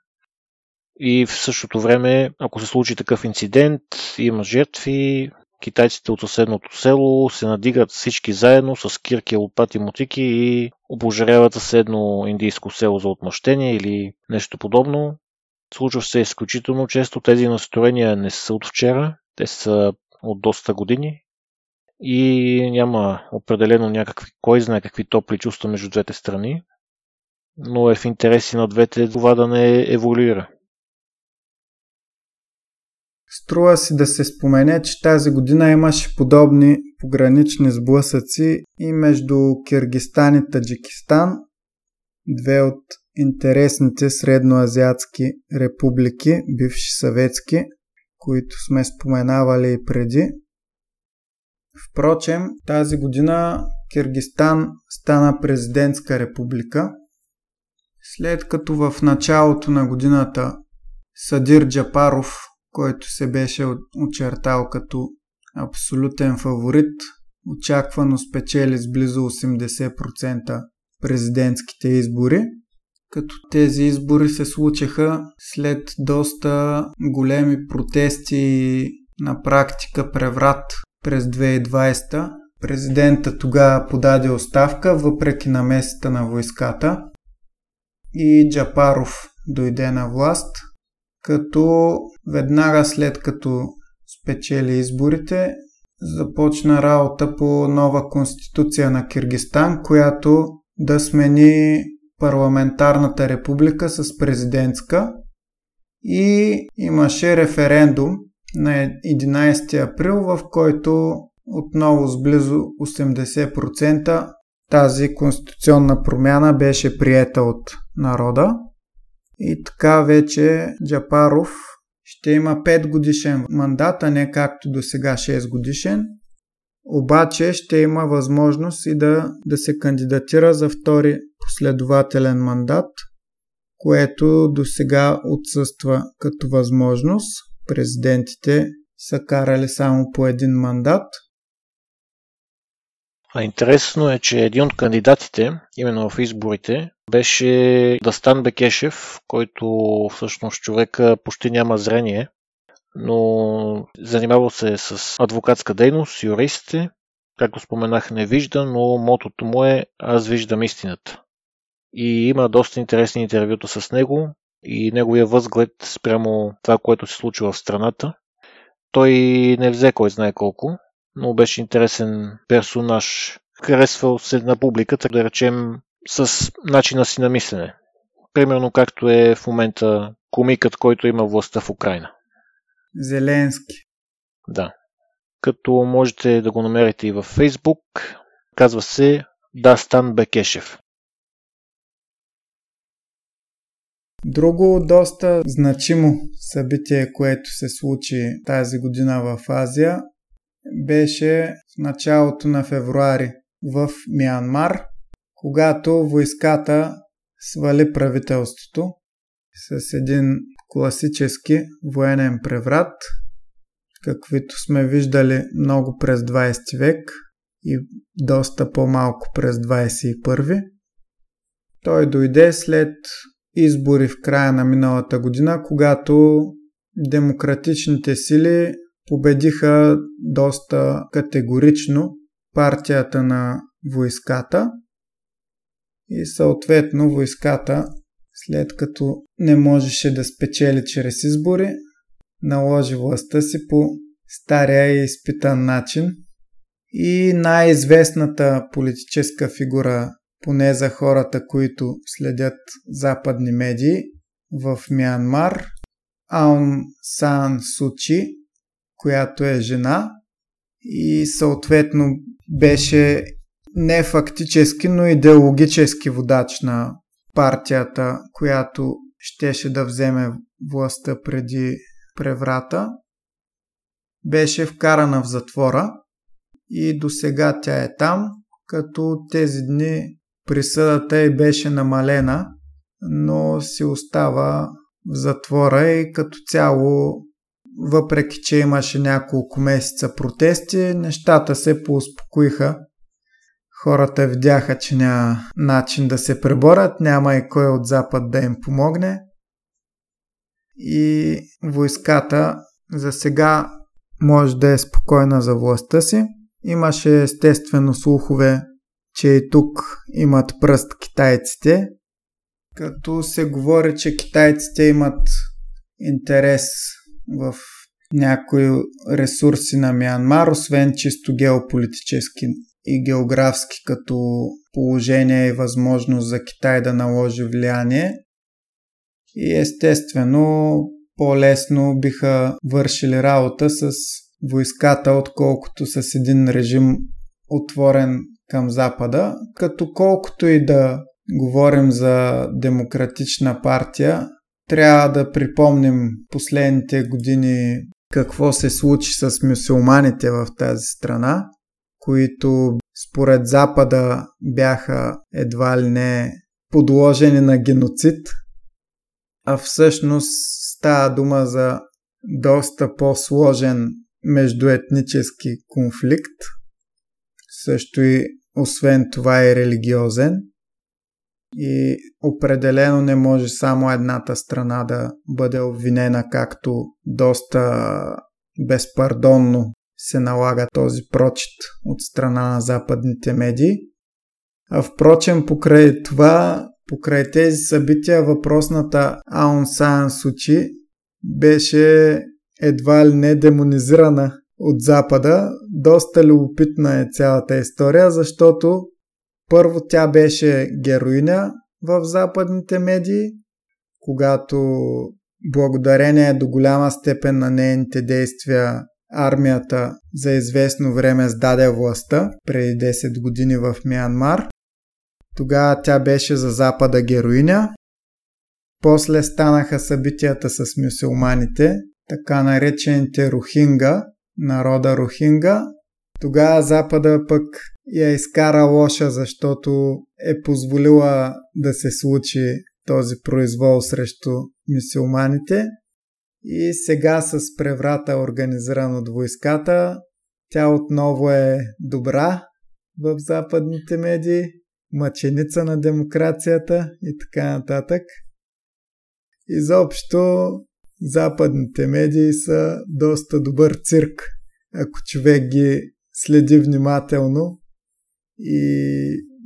И в същото време, ако се случи такъв инцидент, има жертви, китайците от съседното село се надигат всички заедно с кирки, лопати, мотики и обожаряват съседно индийско село за отмъщение или нещо подобно. Случва се изключително често. Тези настроения не са от вчера, те са от доста години и няма определено някакви, кой знае какви топли чувства между двете страни, но е в интереси на двете това да не еволюира. Струва си да се спомене, че тази година имаше подобни погранични сблъсъци и между Киргистан и Таджикистан, две от интересните средноазиатски републики, бивши съветски, които сме споменавали и преди. Впрочем, тази година Киргистан стана президентска република, след като в началото на годината Садир Джапаров който се беше очертал като абсолютен фаворит, очаквано спечели с близо 80% президентските избори, като тези избори се случиха след доста големи протести и на практика преврат през 2020. Президента тогава подаде оставка, въпреки намесата на войската и Джапаров дойде на власт – като веднага след като спечели изборите, започна работа по нова конституция на Киргистан, която да смени парламентарната република с президентска и имаше референдум на 11 април, в който отново с близо 80% тази конституционна промяна беше приета от народа. И така вече Джапаров ще има 5 годишен мандат, а не както до сега 6 годишен. Обаче ще има възможност и да, да се кандидатира за втори последователен мандат, което до сега отсъства като възможност. Президентите са карали само по един мандат – а интересно е, че един от кандидатите, именно в изборите, беше Дастан Бекешев, който всъщност човека почти няма зрение, но занимавал се с адвокатска дейност, юристите, както споменах, не вижда, но мотото му е Аз виждам истината. И има доста интересни интервюта с него и неговия възглед спрямо това, което се случва в страната. Той не взе кой знае колко, но беше интересен персонаж. Харесвал се на публиката, да речем, с начина си на мислене. Примерно както е в момента комикът, който има властта в Украина. Зеленски. Да. като можете да го намерите и във Facebook. Казва се Дастан Бекешев. Друго доста значимо събитие, което се случи тази година в Азия, беше в началото на февруари в Миянмар, когато войската свали правителството с един класически военен преврат, каквито сме виждали много през 20 век и доста по-малко през 21. Той дойде след избори в края на миналата година, когато демократичните сили победиха доста категорично партията на войската и съответно войската, след като не можеше да спечели чрез избори, наложи властта си по стария и изпитан начин. И най-известната политическа фигура, поне за хората, които следят западни медии в Мянмар, Аун Сан Сучи, която е жена и съответно беше не фактически, но идеологически водач на партията, която щеше да вземе властта преди преврата. Беше вкарана в затвора и до сега тя е там, като тези дни присъдата й беше намалена, но си остава в затвора и като цяло, въпреки че имаше няколко месеца протести, нещата се поуспокоиха Хората видяха, че няма начин да се преборят, няма и кой от Запад да им помогне. И войската за сега може да е спокойна за властта си. Имаше естествено слухове, че и тук имат пръст китайците, като се говори, че китайците имат интерес в някои ресурси на Мянмар, освен чисто геополитически и географски като положение и възможност за Китай да наложи влияние. И естествено по-лесно биха вършили работа с войската, отколкото с един режим отворен към Запада. Като колкото и да говорим за демократична партия, трябва да припомним последните години какво се случи с мюсюлманите в тази страна които според Запада бяха едва ли не подложени на геноцид, а всъщност става дума за доста по-сложен междуетнически конфликт, също и освен това е религиозен и определено не може само едната страна да бъде обвинена, както доста безпардонно се налага този прочит от страна на западните медии. А впрочем, покрай това, покрай тези събития, въпросната Аун Сан Сучи беше едва ли не демонизирана от Запада. Доста любопитна е цялата история, защото първо тя беше героиня в западните медии, когато благодарение до голяма степен на нейните действия армията за известно време сдаде властта преди 10 години в Мянмар. Тогава тя беше за Запада героиня. После станаха събитията с мюсюлманите, така наречените Рухинга, народа Рухинга. Тогава Запада пък я изкара лоша, защото е позволила да се случи този произвол срещу мюсюлманите. И сега с преврата, организиран от войската, тя отново е добра в западните медии, мъченица на демокрацията и така нататък. Изобщо западните медии са доста добър цирк, ако човек ги следи внимателно и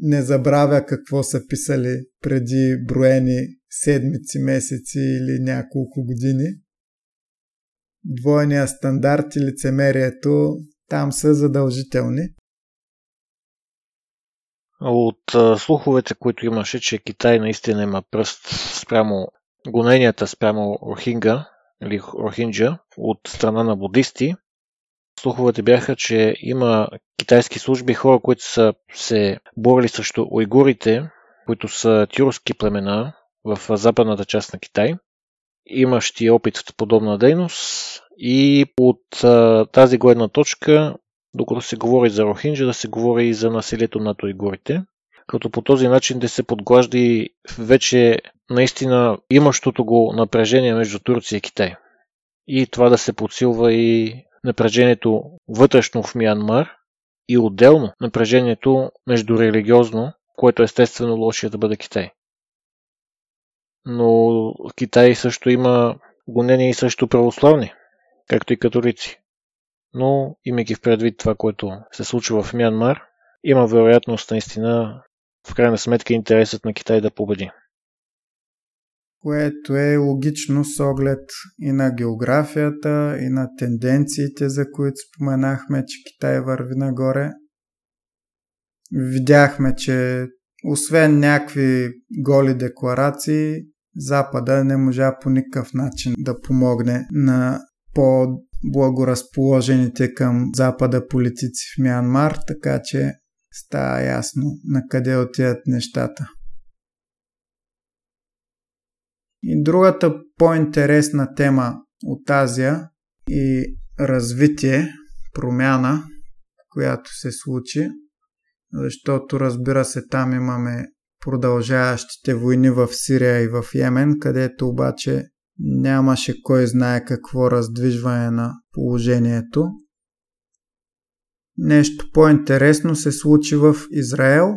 не забравя какво са писали преди броени седмици, месеци или няколко години двойния стандарт и лицемерието там са задължителни. От слуховете, които имаше, че Китай наистина има пръст спрямо гоненията спрямо Рохинга или Рохинджа от страна на будисти, слуховете бяха, че има китайски служби, хора, които са се борили срещу уйгурите, които са тюркски племена в западната част на Китай, имащи опит в подобна дейност и от а, тази гледна точка, докато се говори за Рохинджа, да се говори и за населието на уйгурите, като по този начин да се подглажди вече наистина имащото го напрежение между Турция и Китай. И това да се подсилва и напрежението вътрешно в Мянмар и отделно напрежението между религиозно, което естествено лошия да бъде Китай. Но Китай също има гонения и също православни, както и католици. Но, имайки в предвид това, което се случва в Мянмар, има вероятност наистина, в крайна сметка, интересът на Китай да победи което е логично с оглед и на географията, и на тенденциите, за които споменахме, че Китай върви нагоре. Видяхме, че освен някакви голи декларации, Запада не можа по никакъв начин да помогне на по-благоразположените към Запада политици в Мянмар, така че става ясно на къде отиват нещата. И другата по-интересна тема от Азия и развитие, промяна, която се случи, защото разбира се там имаме продължаващите войни в Сирия и в Йемен, където обаче нямаше кой знае какво раздвижване на положението. Нещо по-интересно се случи в Израел.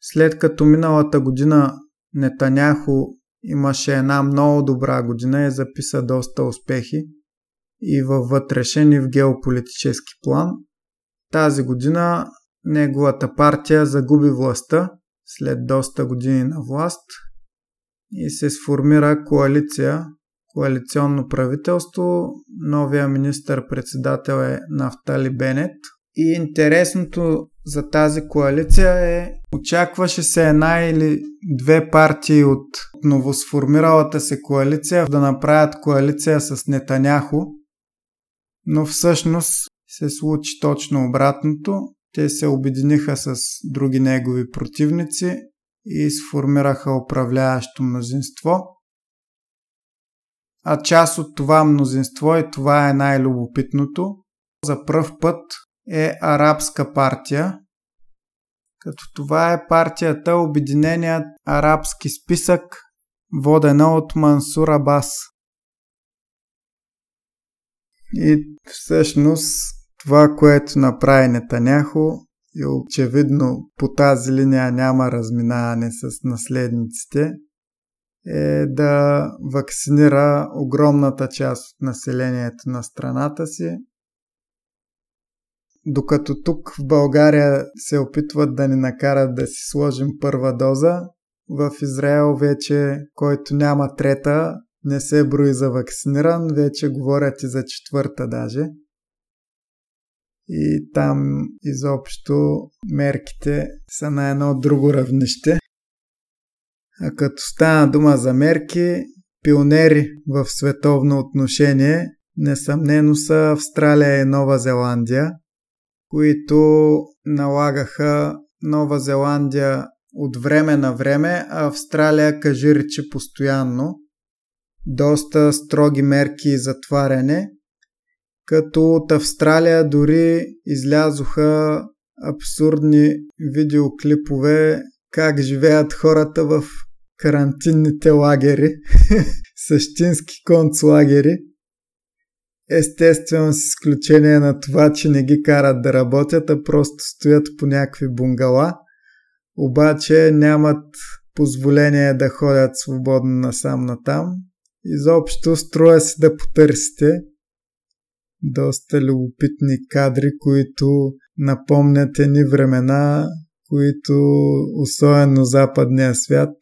След като миналата година Нетаняхо Имаше една много добра година и записа доста успехи и във вътрешен и в геополитически план. Тази година неговата партия загуби властта след доста години на власт и се сформира коалиция, коалиционно правителство. Новия министър-председател е Нафтали Бенет. И интересното за тази коалиция е, очакваше се една или две партии от новосформиралата се коалиция да направят коалиция с Нетаняхо, но всъщност се случи точно обратното. Те се обединиха с други негови противници и сформираха управляващо мнозинство. А част от това мнозинство, и това е най-любопитното, за пръв път е арабска партия, като това е партията Обединеният арабски списък, водена от Мансур Абас. И всъщност това, което направи Нетаняхо, и очевидно по тази линия няма разминаване с наследниците, е да вакцинира огромната част от населението на страната си докато тук в България се опитват да ни накарат да си сложим първа доза, в Израел вече, който няма трета, не се брои за вакциниран, вече говорят и за четвърта даже. И там изобщо мерките са на едно друго равнище. А като стана дума за мерки, пионери в световно отношение несъмнено са Австралия и Нова Зеландия, които налагаха Нова Зеландия от време на време, а Австралия кажи постоянно. Доста строги мерки и затваряне, като от Австралия дори излязоха абсурдни видеоклипове как живеят хората в карантинните лагери, същински концлагери. Естествено с изключение на това, че не ги карат да работят, а просто стоят по някакви бунгала, обаче нямат позволение да ходят свободно насам натам. Изобщо струва си да потърсите. Доста любопитни кадри, които напомнят едни времена, които особено западния свят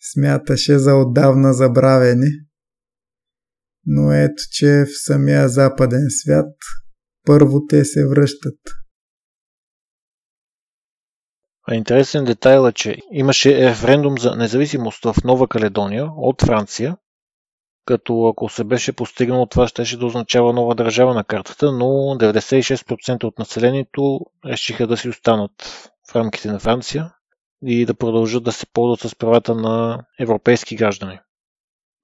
смяташе за отдавна забравени. Но ето, че в самия западен свят първо те се връщат. Интересен детайл е, че имаше референдум за независимост в Нова Каледония от Франция, като ако се беше постигнало това, ще да означава нова държава на картата, но 96% от населението решиха да си останат в рамките на Франция и да продължат да се ползват с правата на европейски граждани.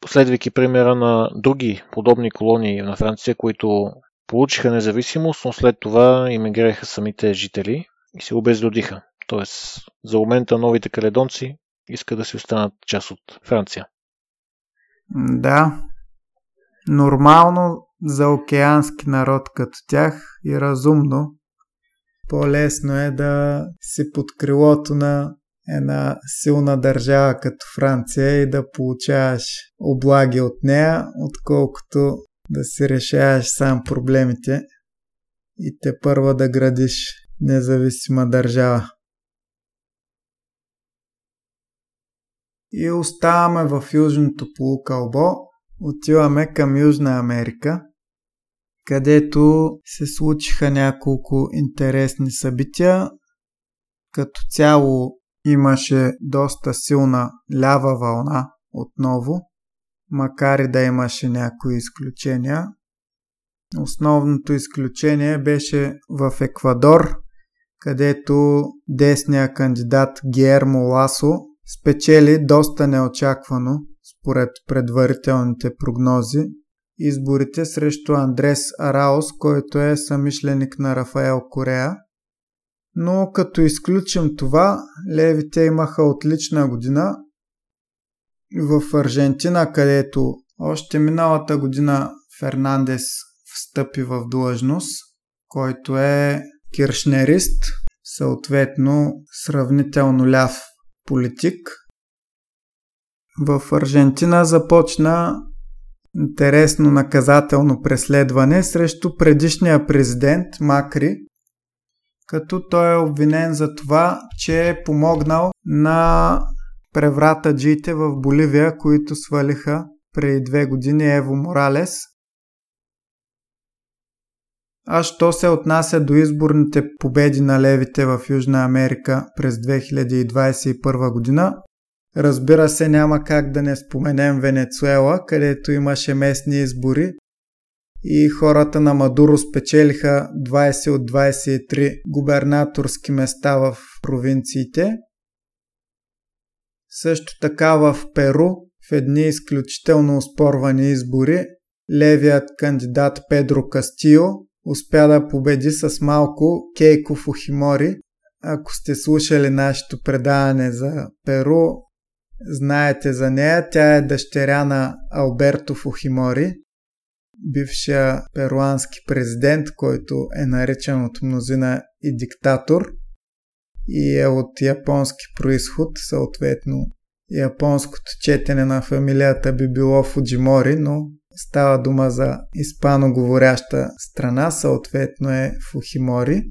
Последвайки примера на други подобни колонии на Франция, които получиха независимост, но след това иммигрираха самите жители и се обезлюдиха. Тоест, за момента новите каледонци искат да си останат част от Франция. Да, нормално за океански народ като тях и разумно. По-лесно е да си под крилото на една силна държава като Франция и да получаваш облаги от нея, отколкото да си решаваш сам проблемите и те първа да градиш независима държава. И оставаме в Южното полукълбо, отиваме към Южна Америка, където се случиха няколко интересни събития. Като цяло имаше доста силна лява вълна отново, макар и да имаше някои изключения. Основното изключение беше в Еквадор, където десния кандидат Гермо Ласо спечели доста неочаквано, според предварителните прогнози, изборите срещу Андрес Араос, който е самишленик на Рафаел Корея. Но като изключим това, левите имаха отлична година. В Аржентина, където още миналата година Фернандес встъпи в длъжност, който е киршнерист, съответно сравнително ляв политик. В Аржентина започна интересно наказателно преследване срещу предишния президент Макри, като той е обвинен за това, че е помогнал на превратаджиите в Боливия, които свалиха преди две години Ево Моралес – а що се отнася до изборните победи на левите в Южна Америка през 2021 година, разбира се няма как да не споменем Венецуела, където имаше местни избори и хората на Мадуро спечелиха 20 от 23 губернаторски места в провинциите. Също така в Перу, в едни изключително успорвани избори, левият кандидат Педро Кастио успя да победи с малко Кейко Фухимори. Ако сте слушали нашето предаване за Перу, знаете за нея. Тя е дъщеря на Алберто Фухимори, бившия перуански президент, който е наричан от мнозина и диктатор и е от японски происход, съответно японското четене на фамилията би било Фуджимори, но Става дума за испаноговоряща страна, съответно е Фухимори.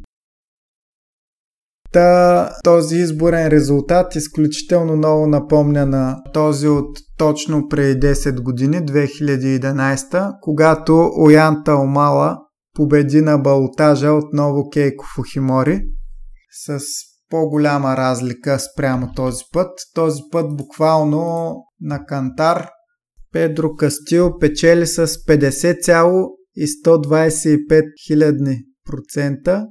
Та, този изборен резултат изключително много напомня на този от точно преди 10 години, 2011, когато Оянта Омала победи на балотажа отново Кейко Фухимори с по-голяма разлика спрямо този път. Този път буквално на кантар Педро Кастил печели с 50,125 хилядни процента,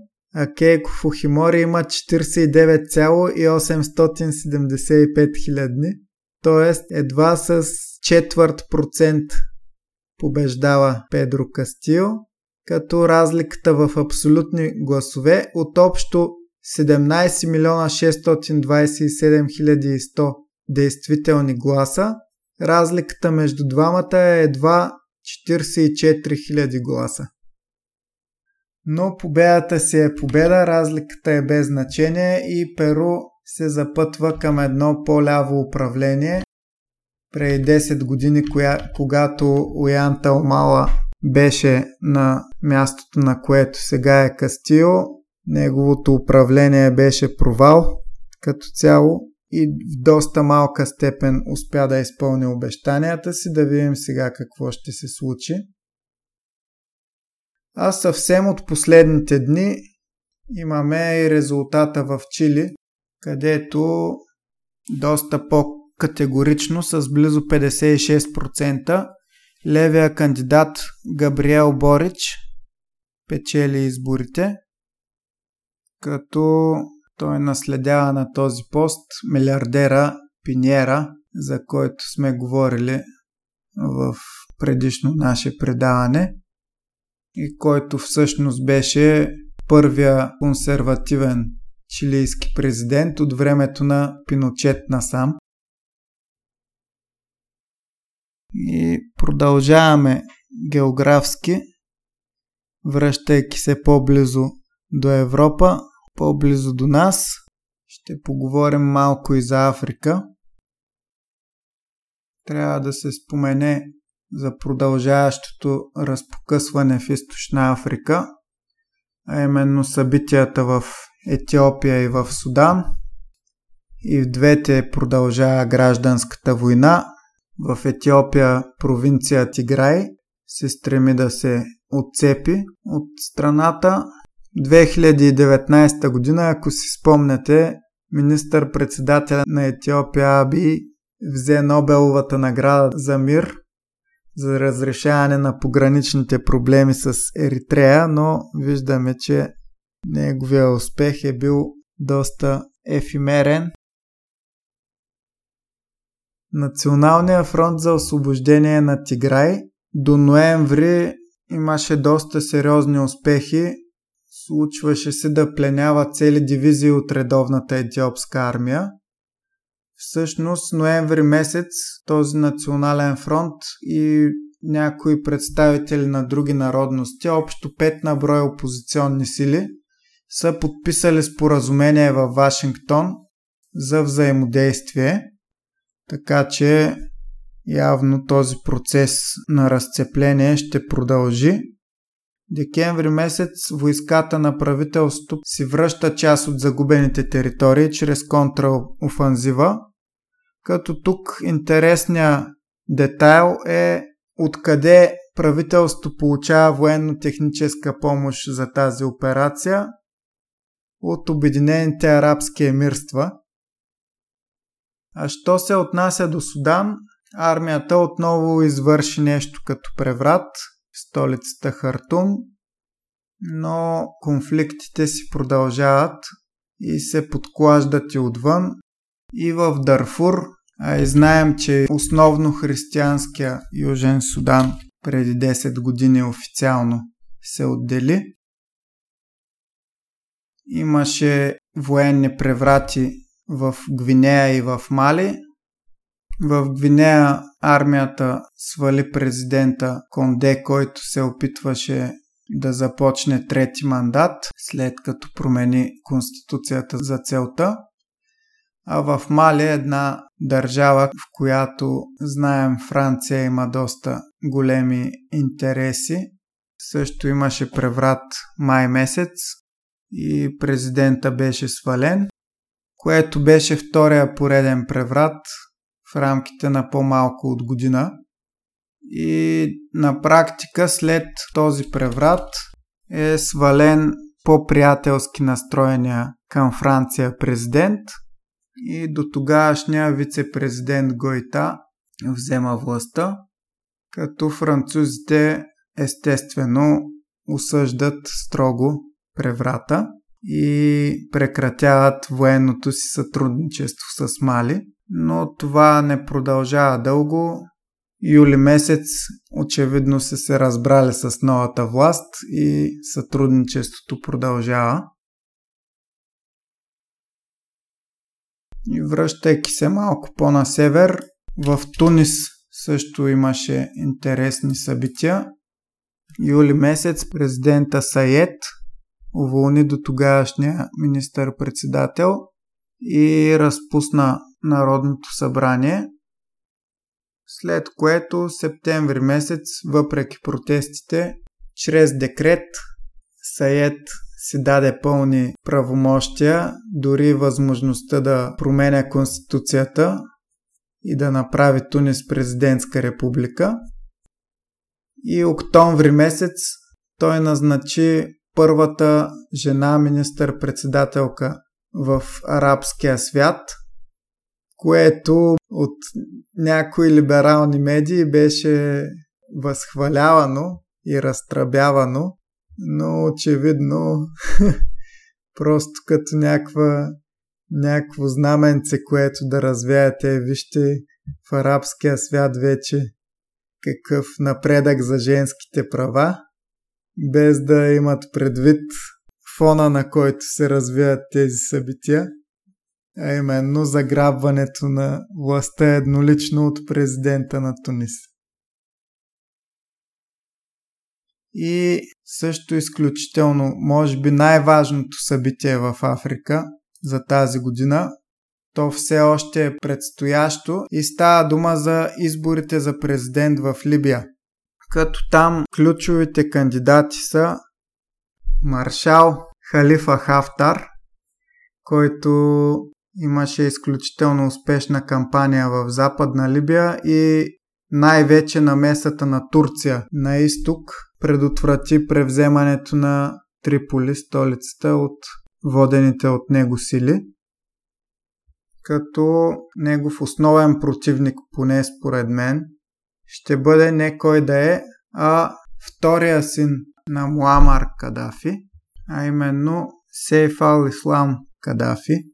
Кейко Фухимори има 49,875 хилядни, т.е. едва с четвърт процент побеждава Педро Кастил, като разликата в абсолютни гласове от общо 17 милиона 627 100 действителни гласа разликата между двамата е едва 44 000 гласа. Но победата си е победа, разликата е без значение и Перу се запътва към едно по-ляво управление. Преди 10 години, коя, когато Уянта Омала беше на мястото, на което сега е Кастио, неговото управление беше провал като цяло и в доста малка степен успя да изпълни обещанията си. Да видим сега какво ще се случи. А съвсем от последните дни имаме и резултата в Чили, където доста по-категорично с близо 56% левия кандидат Габриел Борич печели изборите, като той наследява на този пост милиардера Пиньера, за който сме говорили в предишно наше предаване и който всъщност беше първия консервативен чилийски президент от времето на Пиночет насам. И продължаваме географски, връщайки се по-близо до Европа, по-близо до нас. Ще поговорим малко и за Африка. Трябва да се спомене за продължаващото разпокъсване в Източна Африка, а именно събитията в Етиопия и в Судан. И в двете продължава гражданската война. В Етиопия провинция Тиграй се стреми да се отцепи от страната. 2019 година, ако си спомняте, министър-председателя на Етиопия Аби взе Нобеловата награда за мир за разрешаване на пограничните проблеми с Еритрея, но виждаме, че неговия успех е бил доста ефимерен. Националният фронт за освобождение на Тиграй до ноември имаше доста сериозни успехи. Случваше се да пленява цели дивизии от редовната етиопска армия. Всъщност, ноември месец този национален фронт и някои представители на други народности, общо 5 на брой опозиционни сили, са подписали споразумение във Вашингтон за взаимодействие, така че явно този процес на разцепление ще продължи. Декември месец войската на правителството си връща част от загубените територии чрез контраофанзива, като тук интересният детайл е откъде правителството получава военно-техническа помощ за тази операция от Обединените арабски емирства. А що се отнася до Судан, армията отново извърши нещо като преврат столицата Хартум, но конфликтите си продължават и се подклаждат и отвън. И в Дарфур, а и знаем, че основно християнския Южен Судан преди 10 години официално се отдели. Имаше военни преврати в Гвинея и в Мали. В Гвинея армията свали президента Конде, който се опитваше да започне трети мандат, след като промени конституцията за целта. А в Мали една държава, в която знаем Франция има доста големи интереси. Също имаше преврат май месец и президента беше свален, което беше втория пореден преврат в рамките на по-малко от година. И на практика след този преврат е свален по-приятелски настроения към Франция президент и до тогавашния вице-президент Гойта взема властта, като французите естествено осъждат строго преврата и прекратяват военното си сътрудничество с Мали. Но това не продължава дълго. Юли месец очевидно са се разбрали с новата власт и сътрудничеството продължава. И връщайки се малко по-на север, в Тунис също имаше интересни събития. Юли месец президента Саед уволни до тогавашния министър-председател и разпусна Народното събрание, след което септември месец, въпреки протестите, чрез декрет Саед си даде пълни правомощия, дори възможността да променя конституцията и да направи Тунис президентска република. И октомври месец той назначи първата жена министър-председателка в арабския свят, което от някои либерални медии беше възхвалявано и разтрабявано, но очевидно просто като някаква, някакво знаменце, което да развяете. Вижте в арабския свят вече какъв напредък за женските права, без да имат предвид фона, на който се развиват тези събития, а именно заграбването на властта еднолично от президента на Тунис. И също изключително, може би най-важното събитие в Африка за тази година, то все още е предстоящо и става дума за изборите за президент в Либия. Като там ключовите кандидати са маршал Халифа Хафтар, който имаше изключително успешна кампания в Западна Либия и най-вече намесата на Турция на изток предотврати превземането на Триполи, столицата от водените от него сили. Като негов основен противник, поне според мен, ще бъде не кой да е, а втория син на Муамар Кадафи, а именно Сейф ал Ислам Кадафи.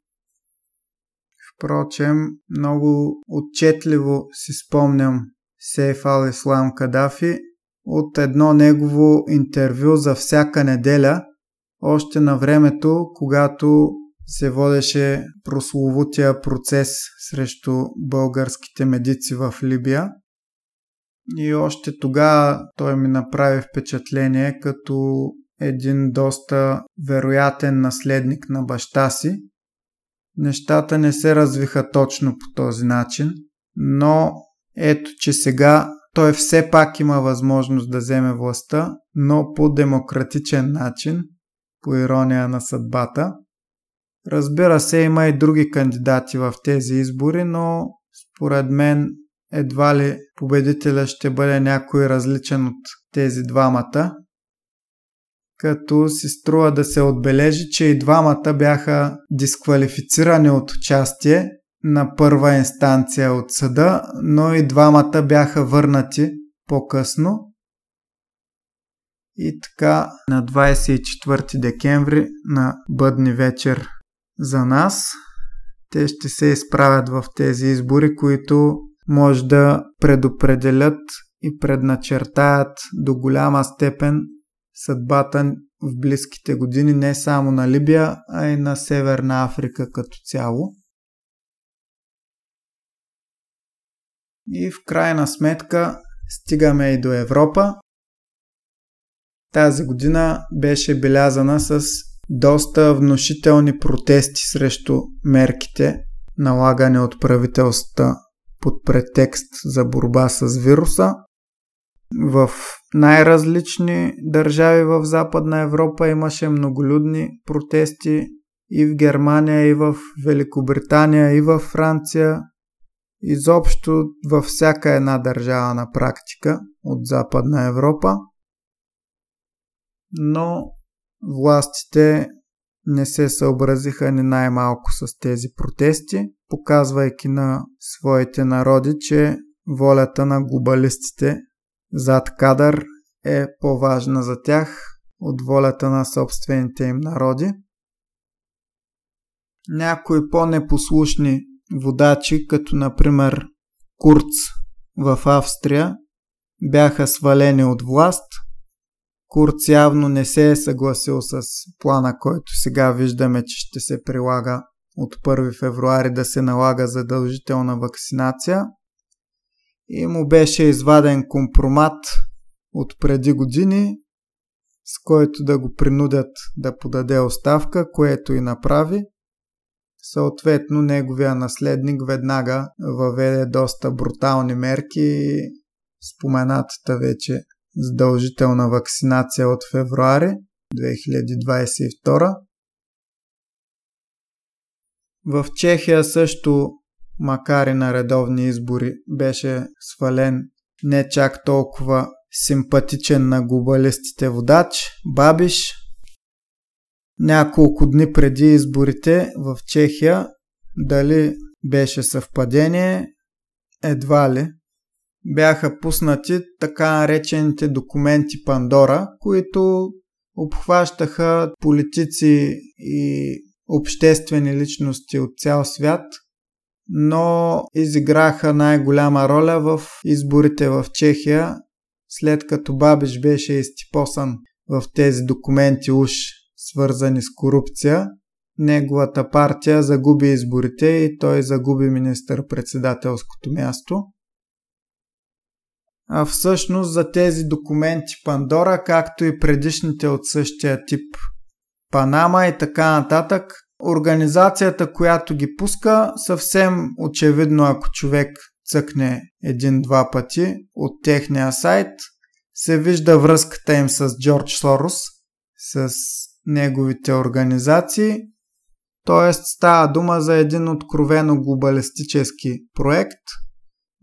Впрочем, много отчетливо си спомням Сейф ал Ислам Кадафи от едно негово интервю за всяка неделя, още на времето, когато се водеше прословутия процес срещу българските медици в Либия. И още тогава той ми направи впечатление като един доста вероятен наследник на баща си. Нещата не се развиха точно по този начин, но ето, че сега той все пак има възможност да вземе властта, но по демократичен начин, по ирония на съдбата. Разбира се, има и други кандидати в тези избори, но според мен едва ли победителя ще бъде някой различен от тези двамата. Като си струва да се отбележи, че и двамата бяха дисквалифицирани от участие на първа инстанция от съда, но и двамата бяха върнати по-късно. И така на 24 декември на бъдни вечер за нас, те ще се изправят в тези избори, които може да предопределят и предначертаят до голяма степен съдбата в близките години не само на Либия, а и на Северна Африка като цяло. И в крайна сметка стигаме и до Европа. Тази година беше белязана с доста внушителни протести срещу мерките, налагани от правителствата под претекст за борба с вируса. В най-различни държави в Западна Европа имаше многолюдни протести и в Германия, и в Великобритания, и в Франция, изобщо във всяка една държава на практика от Западна Европа. Но властите не се съобразиха ни най-малко с тези протести, показвайки на своите народи, че волята на глобалистите зад кадър е по-важна за тях от волята на собствените им народи. Някои по-непослушни водачи, като например Курц в Австрия, бяха свалени от власт. Курц явно не се е съгласил с плана, който сега виждаме, че ще се прилага от 1 февруари да се налага задължителна вакцинация. И му беше изваден компромат от преди години, с който да го принудят да подаде оставка, което и направи. Съответно, неговия наследник веднага въведе доста брутални мерки и споменатата вече задължителна вакцинация от февруари 2022. В Чехия също, макар и на редовни избори, беше свален не чак толкова симпатичен на глобалистите водач Бабиш, няколко дни преди изборите в Чехия. Дали беше съвпадение? Едва ли. бяха пуснати така наречените документи Пандора, които обхващаха политици и обществени личности от цял свят, но изиграха най-голяма роля в изборите в Чехия, след като Бабиш беше изтипосан в тези документи уж свързани с корупция. Неговата партия загуби изборите и той загуби министър-председателското място. А всъщност за тези документи Пандора, както и предишните от същия тип Панама и така нататък, организацията, която ги пуска, съвсем очевидно, ако човек цъкне един-два пъти от техния сайт, се вижда връзката им с Джордж Сорос, с неговите организации. Тоест става дума за един откровено глобалистически проект.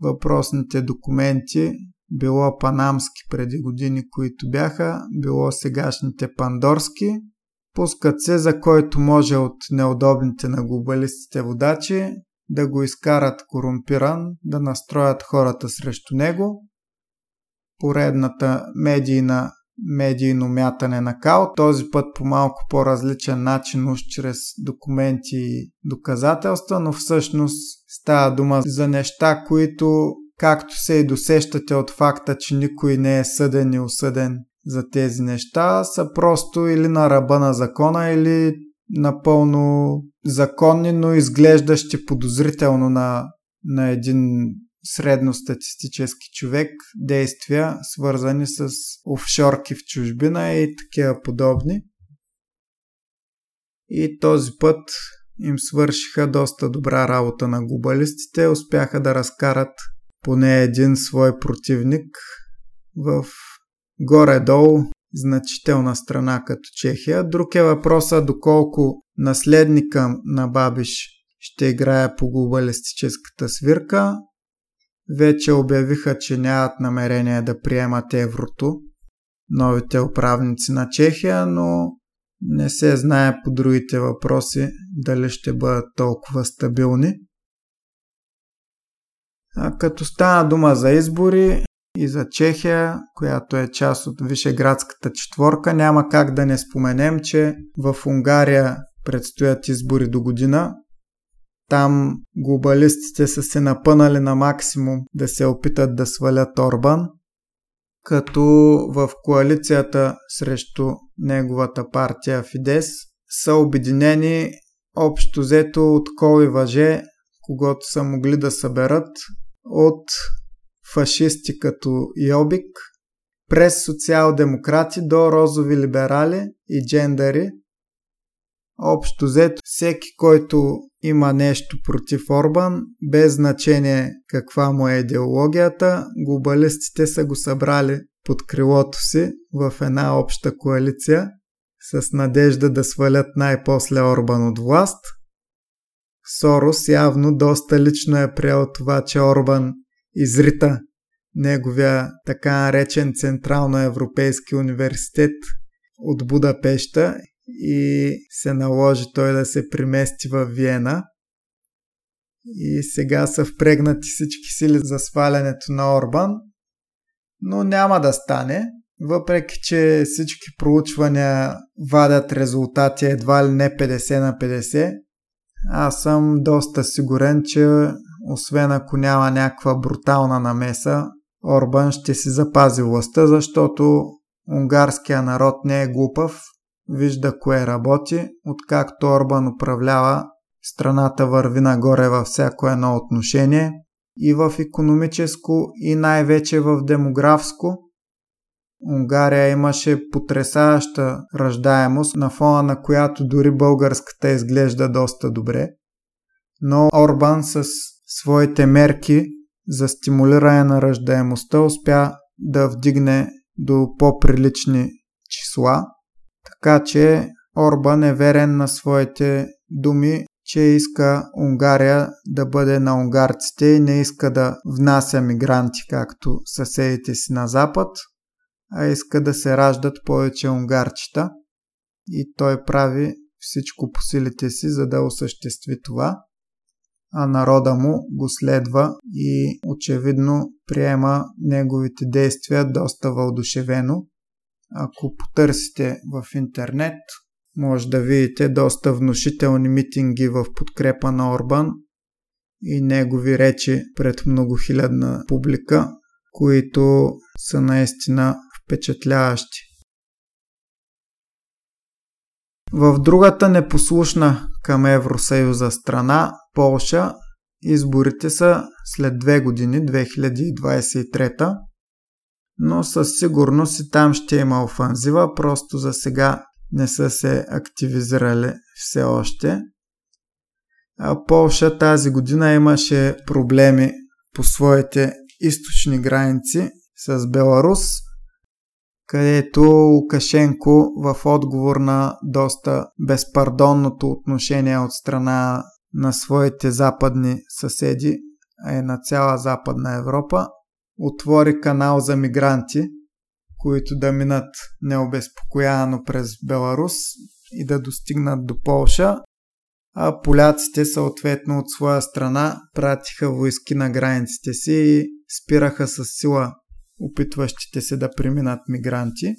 Въпросните документи, било панамски преди години, които бяха, било сегашните пандорски, пускат се за който може от неудобните на глобалистите водачи да го изкарат корумпиран, да настроят хората срещу него. Поредната медийна медийно мятане на као, този път по малко по-различен начин, уж чрез документи и доказателства, но всъщност става дума за неща, които, както се и досещате от факта, че никой не е съден и осъден за тези неща, са просто или на ръба на закона, или напълно законни, но изглеждащи подозрително на, на един средностатистически човек действия, свързани с офшорки в чужбина и такива подобни. И този път им свършиха доста добра работа на глобалистите, успяха да разкарат поне един свой противник в горе-долу значителна страна като Чехия. Друг е въпроса доколко наследника на Бабиш ще играе по глобалистическата свирка. Вече обявиха, че нямат намерение да приемат еврото новите управници на Чехия, но не се знае по другите въпроси дали ще бъдат толкова стабилни. А като стана дума за избори, и за Чехия, която е част от Вишеградската четворка. Няма как да не споменем, че в Унгария предстоят избори до година. Там глобалистите са се напънали на максимум да се опитат да свалят Орбан, като в коалицията срещу неговата партия Фидес са обединени общо взето от кол и въже, когато са могли да съберат от фашисти като Йобик, през социал-демократи до розови либерали и джендари. Общо взето всеки, който има нещо против Орбан, без значение каква му е идеологията, глобалистите са го събрали под крилото си в една обща коалиция с надежда да свалят най-после Орбан от власт. Сорос явно доста лично е приел това, че Орбан изрита неговия така наречен Централно-европейски университет от Будапешта и се наложи той да се примести в Виена. И сега са впрегнати всички сили за свалянето на Орбан, но няма да стане, въпреки че всички проучвания вадят резултати едва ли не 50 на 50. Аз съм доста сигурен, че освен ако няма някаква брутална намеса, Орбан ще си запази властта, защото унгарския народ не е глупав, вижда кое работи, откакто Орбан управлява, страната върви нагоре във всяко едно отношение и в економическо и най-вече в демографско. Унгария имаше потрясаваща ръждаемост, на фона на която дори българската изглежда доста добре. Но Орбан с своите мерки за стимулиране на ръждаемостта успя да вдигне до по-прилични числа, така че Орбан е верен на своите думи, че иска Унгария да бъде на унгарците и не иска да внася мигранти, както съседите си на запад, а иска да се раждат повече унгарчета и той прави всичко по силите си, за да осъществи това. А народа му го следва и очевидно приема неговите действия доста въодушевено. Ако потърсите в интернет, може да видите доста внушителни митинги в подкрепа на Орбан и негови речи пред многохилядна публика, които са наистина впечатляващи. В другата непослушна към Евросъюза страна, Полша, изборите са след две години, 2023, но със сигурност и там ще има офанзива, просто за сега не са се активизирали все още. А Полша тази година имаше проблеми по своите източни граници с Беларус, където Лукашенко в отговор на доста безпардонното отношение от страна на своите западни съседи, а и на цяла Западна Европа, отвори канал за мигранти, които да минат необезпокояно през Беларус и да достигнат до Полша, а поляците съответно от своя страна пратиха войски на границите си и спираха с сила опитващите се да преминат мигранти,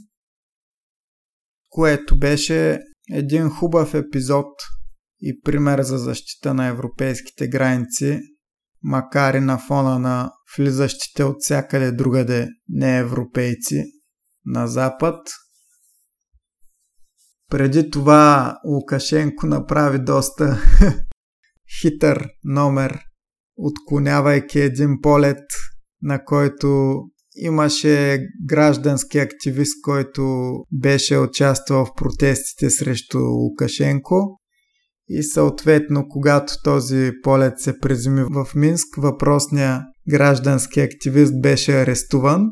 което беше един хубав епизод и пример за защита на европейските граници, макар и на фона на влизащите от всякъде другаде неевропейци на Запад. Преди това Лукашенко направи доста хитър номер, отклонявайки един полет, на който имаше граждански активист, който беше участвал в протестите срещу Лукашенко. И съответно, когато този полет се приземи в Минск, въпросният граждански активист беше арестуван.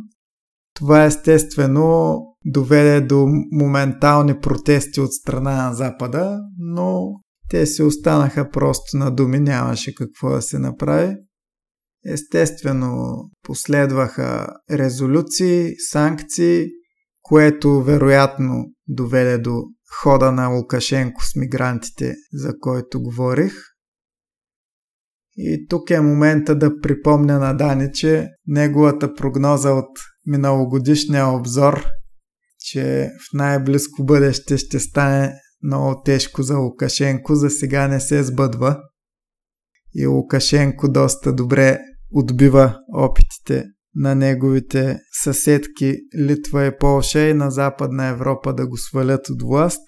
Това естествено доведе до моментални протести от страна на Запада, но те си останаха просто на думи, нямаше какво да се направи. Естествено, последваха резолюции, санкции, което вероятно доведе до хода на Лукашенко с мигрантите, за който говорих. И тук е момента да припомня на Дани, че неговата прогноза от миналогодишния обзор, че в най-близко бъдеще ще стане много тежко за Лукашенко, за сега не се сбъдва. И Лукашенко доста добре отбива опитите на неговите съседки Литва и Полша и на Западна Европа да го свалят от власт.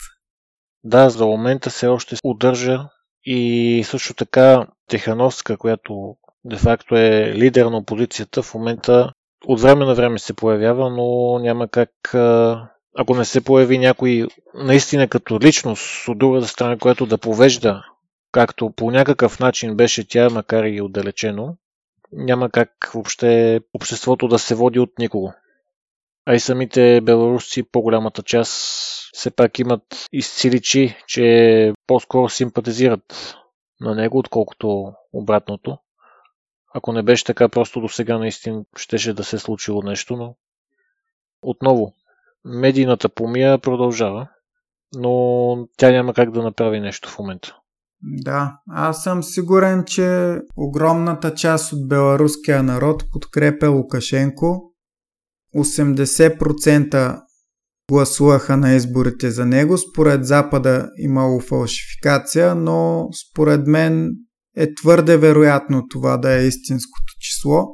Да, за момента се още удържа и също така Техановска, която де-факто е лидер на опозицията, в момента от време на време се появява, но няма как, ако не се появи някой наистина като личност от другата страна, която да повежда, както по някакъв начин беше тя, макар и отдалечено, няма как въобще обществото да се води от никого. А и самите беларуси, по-голямата част, все пак имат изциличи, че по-скоро симпатизират на него, отколкото обратното. Ако не беше така, просто до сега наистина щеше да се случило нещо, но отново, медийната помия продължава, но тя няма как да направи нещо в момента. Да, аз съм сигурен, че огромната част от беларуския народ подкрепя Лукашенко. 80% гласуваха на изборите за него. Според Запада имало фалшификация, но според мен е твърде вероятно това да е истинското число.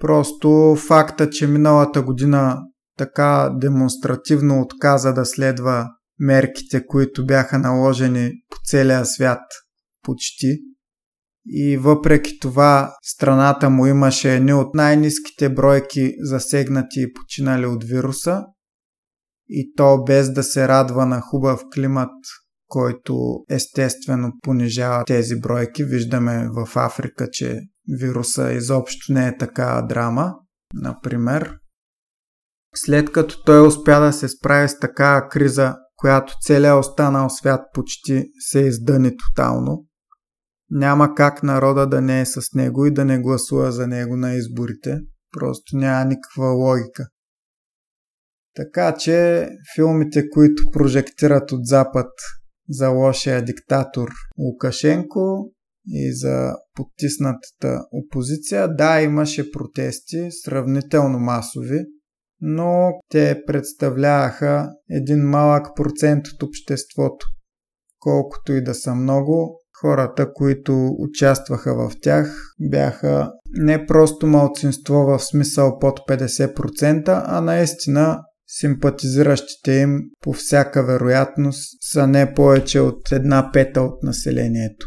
Просто факта, че миналата година така демонстративно отказа да следва мерките, които бяха наложени по целия свят почти. И въпреки това страната му имаше едни от най-низките бройки засегнати и починали от вируса. И то без да се радва на хубав климат, който естествено понижава тези бройки. Виждаме в Африка, че вируса изобщо не е така драма, например. След като той успя да се справи с такава криза която целият останал свят почти се издъни тотално. Няма как народа да не е с него и да не гласува за него на изборите. Просто няма никаква логика. Така че филмите, които прожектират от Запад за лошия диктатор Лукашенко, и за потиснатата опозиция. Да, имаше протести, сравнително масови, но те представляваха един малък процент от обществото. Колкото и да са много, хората, които участваха в тях, бяха не просто малцинство в смисъл под 50%, а наистина симпатизиращите им по всяка вероятност са не повече от една пета от населението.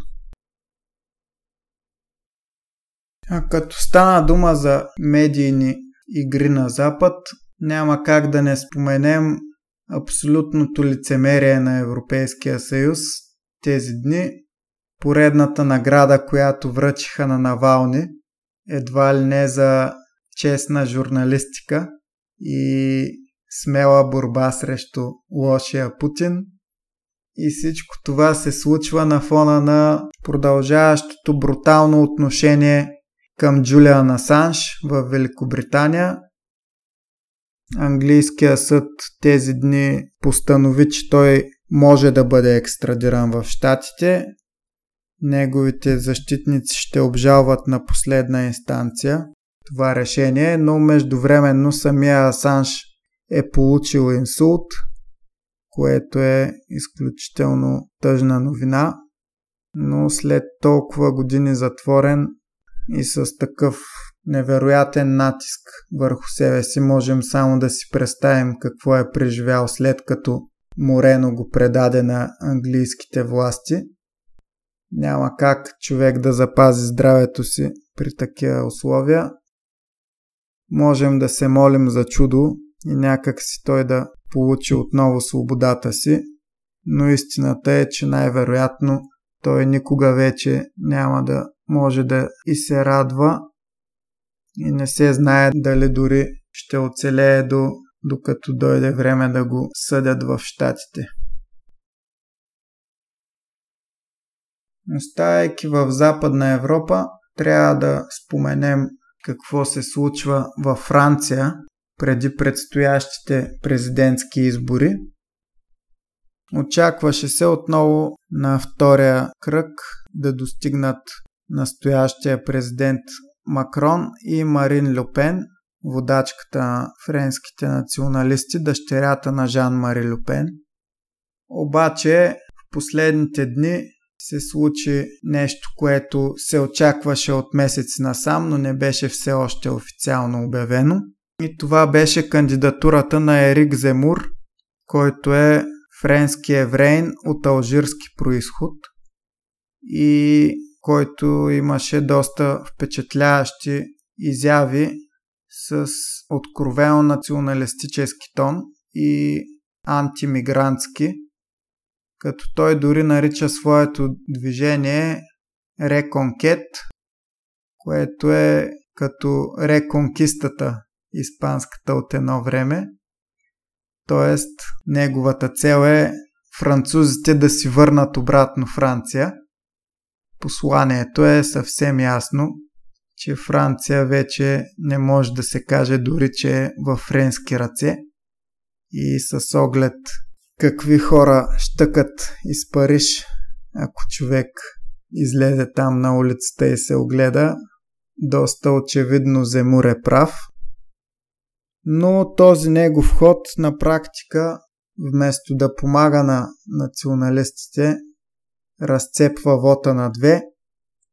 А като стана дума за медийни игри на Запад, няма как да не споменем абсолютното лицемерие на Европейския съюз тези дни. Поредната награда, която връчиха на Навални, едва ли не за честна журналистика и смела борба срещу лошия Путин. И всичко това се случва на фона на продължаващото брутално отношение към Джулиан Асанж в Великобритания. Английския съд тези дни постанови, че той може да бъде екстрадиран в Штатите. Неговите защитници ще обжалват на последна инстанция това решение, но междувременно самия Асанж е получил инсулт, което е изключително тъжна новина, но след толкова години затворен и с такъв невероятен натиск върху себе си, можем само да си представим какво е преживял след като Морено го предаде на английските власти. Няма как човек да запази здравето си при такива условия. Можем да се молим за чудо и някак си той да получи отново свободата си, но истината е, че най-вероятно той никога вече няма да може да и се радва и не се знае дали дори ще оцелее до, докато дойде време да го съдят в щатите. Оставайки в Западна Европа, трябва да споменем какво се случва във Франция преди предстоящите президентски избори. Очакваше се отново на втория кръг да достигнат настоящия президент Макрон и Марин Люпен, водачката на френските националисти, дъщерята на Жан-Мари Люпен. Обаче в последните дни се случи нещо, което се очакваше от месец насам, но не беше все още официално обявено. И това беше кандидатурата на Ерик Земур, който е френски еврейн от алжирски происход и който имаше доста впечатляващи изяви с откровено националистически тон и антимигрантски, като той дори нарича своето движение Реконкет, което е като реконкистата испанската от едно време. Тоест, неговата цел е французите да си върнат обратно Франция. Посланието е съвсем ясно, че Франция вече не може да се каже дори, че е във френски ръце. И с оглед какви хора щъкат из Париж, ако човек излезе там на улицата и се огледа, доста очевидно Земур е прав – но този негов ход на практика, вместо да помага на националистите, разцепва вота на две.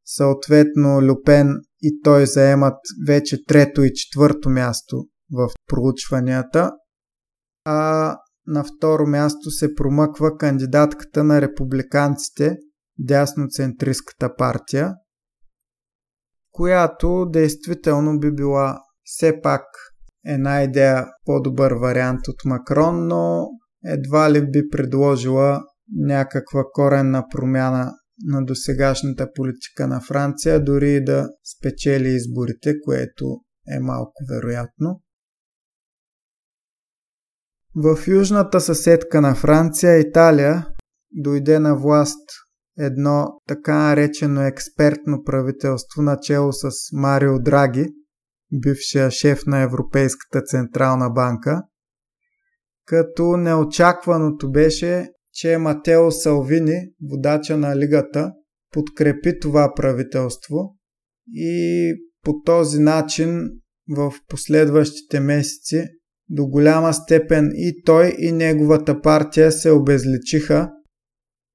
Съответно, Люпен и той заемат вече трето и четвърто място в проучванията, а на второ място се промъква кандидатката на републиканците, дясноцентристската партия, която действително би била все пак една идея по-добър вариант от Макрон, но едва ли би предложила някаква коренна промяна на досегашната политика на Франция, дори да спечели изборите, което е малко вероятно. В южната съседка на Франция, Италия, дойде на власт едно така наречено експертно правителство, начало с Марио Драги – бившия шеф на Европейската централна банка, като неочакваното беше, че Матео Салвини, водача на лигата, подкрепи това правителство и по този начин в последващите месеци до голяма степен и той и неговата партия се обезличиха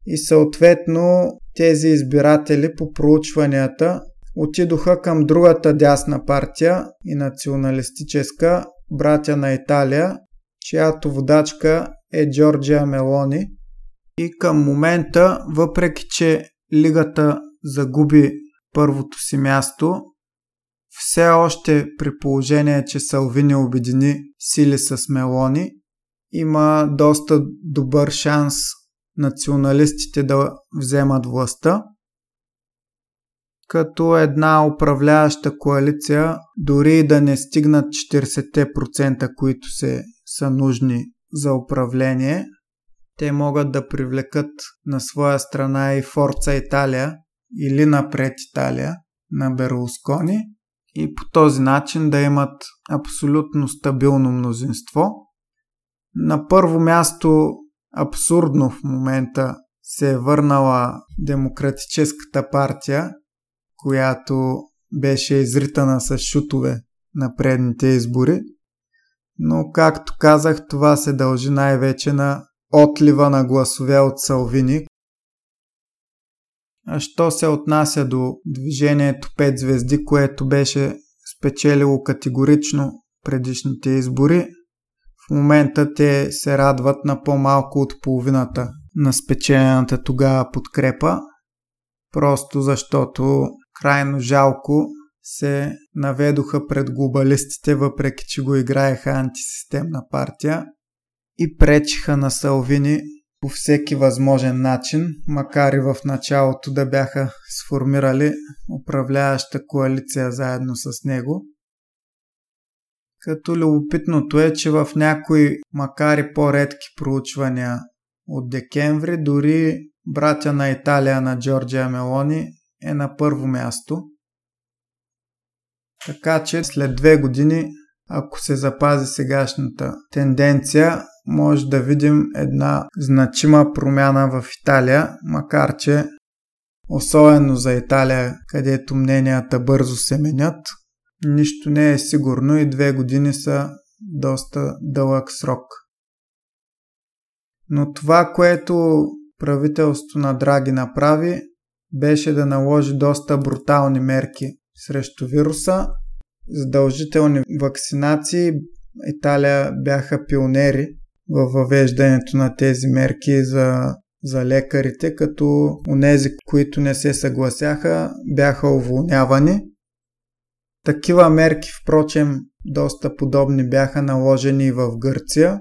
и съответно тези избиратели по проучванията отидоха към другата дясна партия и националистическа братя на Италия, чиято водачка е Джорджия Мелони. И към момента, въпреки че лигата загуби първото си място, все още при положение, че Салвини обедини сили с Мелони, има доста добър шанс националистите да вземат властта. Като една управляваща коалиция, дори да не стигнат 40%, които се, са нужни за управление, те могат да привлекат на своя страна и Форца Италия или напред Италия на Берлускони и по този начин да имат абсолютно стабилно мнозинство. На първо място абсурдно в момента се е върнала Демократическата партия, която беше изритана с шутове на предните избори. Но, както казах, това се дължи най-вече на отлива на гласове от Салвини. А що се отнася до движението 5 звезди, което беше спечелило категорично предишните избори, в момента те се радват на по-малко от половината на спечелената тогава подкрепа, просто защото крайно жалко се наведоха пред глобалистите, въпреки че го играеха антисистемна партия и пречиха на Салвини по всеки възможен начин, макар и в началото да бяха сформирали управляваща коалиция заедно с него. Като любопитното е, че в някои, макар и по-редки проучвания от декември, дори братя на Италия на Джорджия Мелони е на първо място. Така че след две години, ако се запази сегашната тенденция, може да видим една значима промяна в Италия, макар че особено за Италия, където мненията бързо се менят, нищо не е сигурно и две години са доста дълъг срок. Но това, което правителството на Драги направи, беше да наложи доста брутални мерки срещу вируса, задължителни вакцинации. Италия бяха пионери във въвеждането на тези мерки за, за лекарите, като онези, които не се съгласяха, бяха уволнявани. Такива мерки, впрочем, доста подобни бяха наложени и в Гърция,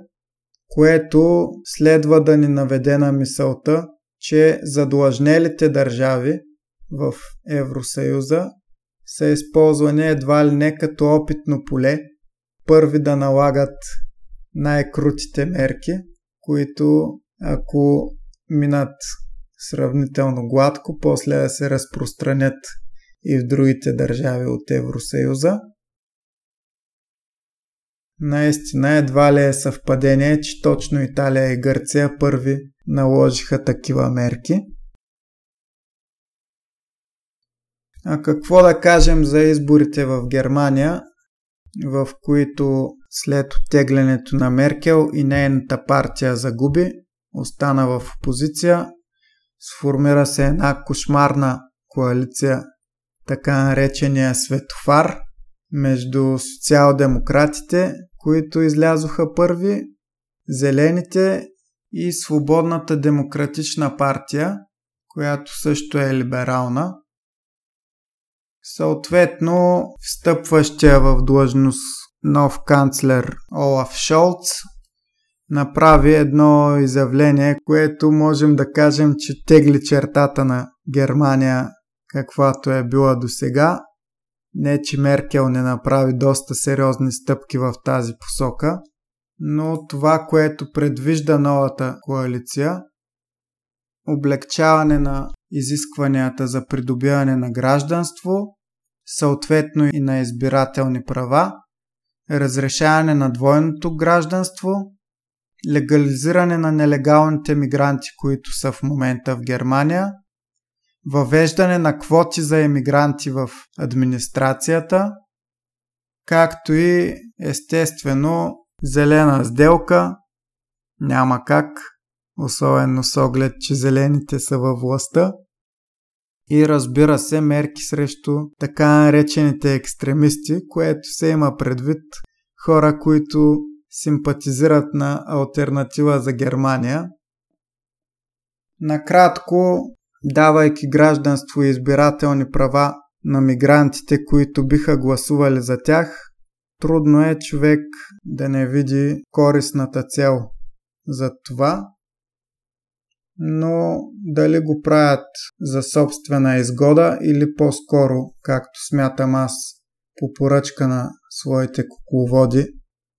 което следва да ни наведе на мисълта, че задлъжнелите държави в Евросъюза са използвани едва ли не като опитно поле, първи да налагат най-крутите мерки, които ако минат сравнително гладко, после да се разпространят и в другите държави от Евросъюза. Наистина едва ли е съвпадение, че точно Италия и Гърция първи наложиха такива мерки. А какво да кажем за изборите в Германия, в които след оттеглянето на Меркел и нейната партия загуби, остана в опозиция, сформира се една кошмарна коалиция, така наречения светофар, между социал-демократите, които излязоха първи, зелените и Свободната демократична партия, която също е либерална. Съответно, встъпващия в длъжност нов канцлер Олаф Шолц направи едно изявление, което можем да кажем, че тегли чертата на Германия, каквато е била до сега. Не, че Меркел не направи доста сериозни стъпки в тази посока – но това, което предвижда новата коалиция, облегчаване на изискванията за придобиване на гражданство, съответно и на избирателни права, разрешаване на двойното гражданство, легализиране на нелегалните мигранти, които са в момента в Германия, въвеждане на квоти за емигранти в администрацията, както и естествено зелена сделка. Няма как, особено с оглед, че зелените са във властта. И разбира се, мерки срещу така наречените екстремисти, което се има предвид хора, които симпатизират на альтернатива за Германия. Накратко, давайки гражданство и избирателни права на мигрантите, които биха гласували за тях, трудно е човек да не види корисната цел за това, но дали го правят за собствена изгода или по-скоро, както смятам аз, по поръчка на своите кукловоди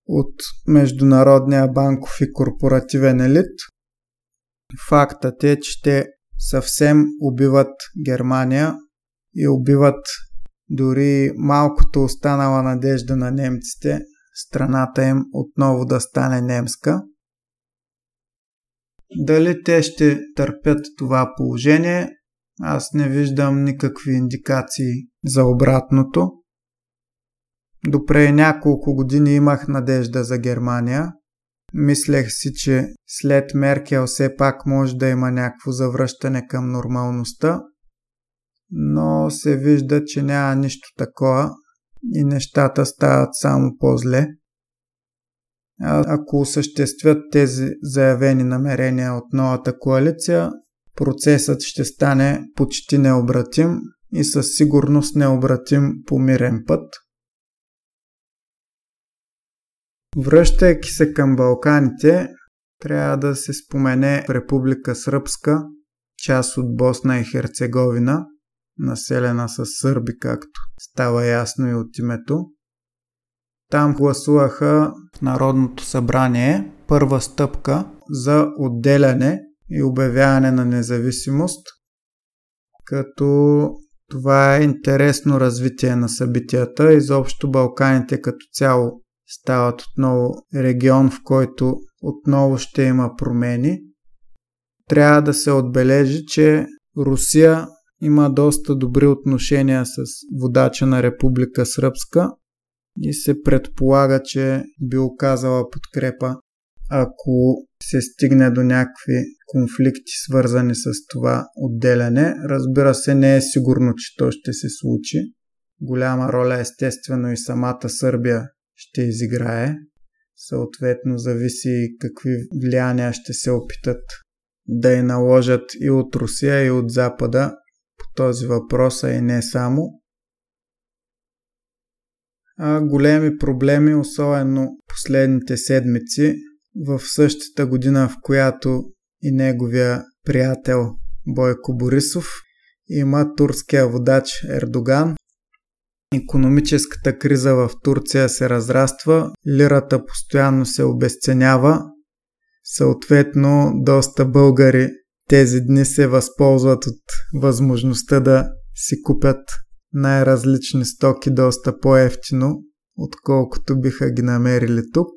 от Международния банков и корпоративен елит. Фактът е, че те съвсем убиват Германия и убиват дори малкото останала надежда на немците страната им отново да стане немска. Дали те ще търпят това положение, аз не виждам никакви индикации за обратното. Допре няколко години имах надежда за Германия. Мислех си, че след Меркел все пак може да има някакво завръщане към нормалността, но се вижда, че няма нищо такова и нещата стават само по-зле. Ако осъществят тези заявени намерения от новата коалиция, процесът ще стане почти необратим и със сигурност необратим по мирен път. Връщайки се към Балканите, трябва да се спомене Република Сръбска, част от Босна и Херцеговина, населена с сърби, както става ясно и от името. Там гласуваха в Народното събрание първа стъпка за отделяне и обявяване на независимост, като това е интересно развитие на събитията. Изобщо Балканите като цяло стават отново регион, в който отново ще има промени. Трябва да се отбележи, че Русия има доста добри отношения с водача на Република Сръбска и се предполага, че би оказала подкрепа, ако се стигне до някакви конфликти, свързани с това отделяне. Разбира се, не е сигурно, че то ще се случи. Голяма роля естествено и самата Сърбия ще изиграе. Съответно, зависи какви влияния ще се опитат да я наложат и от Русия, и от Запада по този въпрос, а и не само. А големи проблеми, особено последните седмици, в същата година, в която и неговия приятел Бойко Борисов има турския водач Ердоган, Економическата криза в Турция се разраства, лирата постоянно се обесценява, съответно доста българи тези дни се възползват от възможността да си купят най-различни стоки доста по-ефтино, отколкото биха ги намерили тук.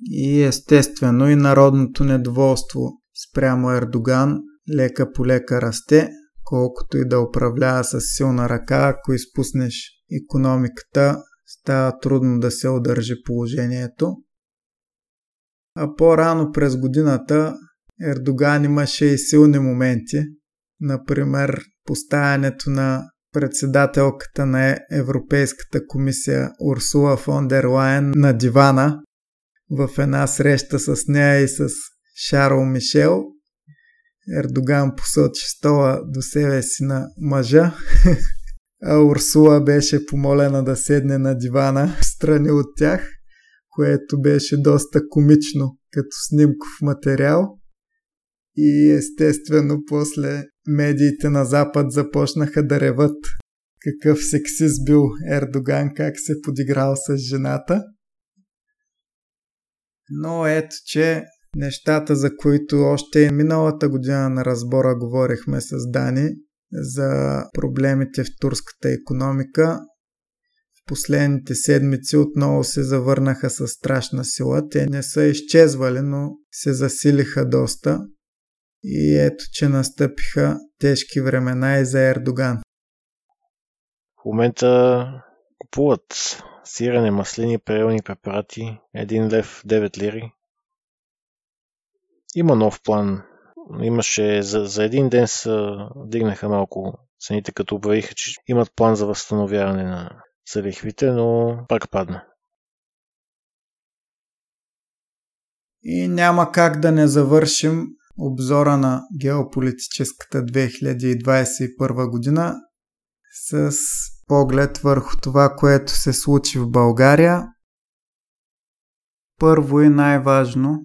И естествено и народното недоволство спрямо Ердоган лека по лека расте, колкото и да управлява с силна ръка, ако изпуснеш економиката, става трудно да се удържи положението. А по-рано през годината Ердоган имаше и силни моменти, например поставянето на председателката на Европейската комисия Урсула фон дер Лайен на дивана в една среща с нея и с Шарл Мишел – Ердоган посочи стола до себе си на мъжа, а Урсула беше помолена да седне на дивана страни от тях, което беше доста комично като снимков материал. И естествено после медиите на Запад започнаха да реват какъв сексист бил Ердоган, как се подиграл с жената. Но ето, че нещата, за които още миналата година на разбора говорихме с Дани за проблемите в турската економика. В последните седмици отново се завърнаха с страшна сила. Те не са изчезвали, но се засилиха доста. И ето, че настъпиха тежки времена и за Ердоган. В момента купуват сирене, маслини, перелни препарати, 1 лев 9 лири. Има нов план. Имаше за, за един ден са дигнаха малко цените, като обявиха, че имат план за възстановяване на за лихвите, но пак падна. И няма как да не завършим обзора на геополитическата 2021 година с поглед върху това, което се случи в България. Първо и най-важно,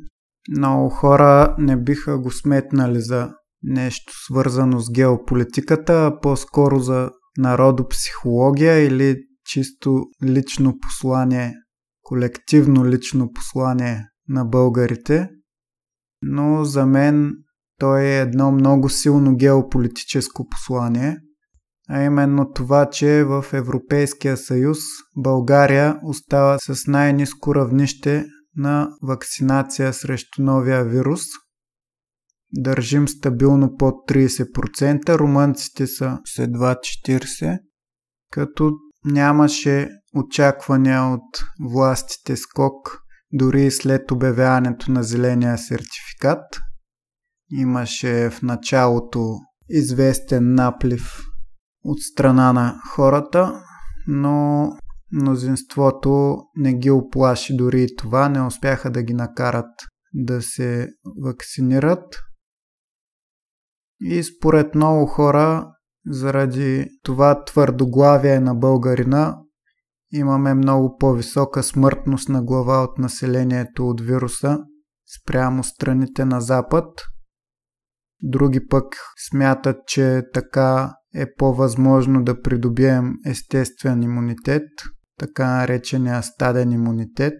много хора не биха го сметнали за нещо свързано с геополитиката, а по-скоро за народопсихология или чисто лично послание, колективно лично послание на българите. Но за мен той е едно много силно геополитическо послание, а именно това, че в Европейския съюз България остава с най-низко равнище на вакцинация срещу новия вирус. Държим стабилно под 30%, румънците са едва 40%, като нямаше очаквания от властите скок дори след обявяването на зеления сертификат. Имаше в началото известен наплив от страна на хората, но мнозинството не ги оплаши дори и това, не успяха да ги накарат да се вакцинират. И според много хора, заради това твърдоглавие на българина, имаме много по-висока смъртност на глава от населението от вируса спрямо страните на Запад. Други пък смятат, че така е по-възможно да придобием естествен имунитет, така наречения стаден имунитет,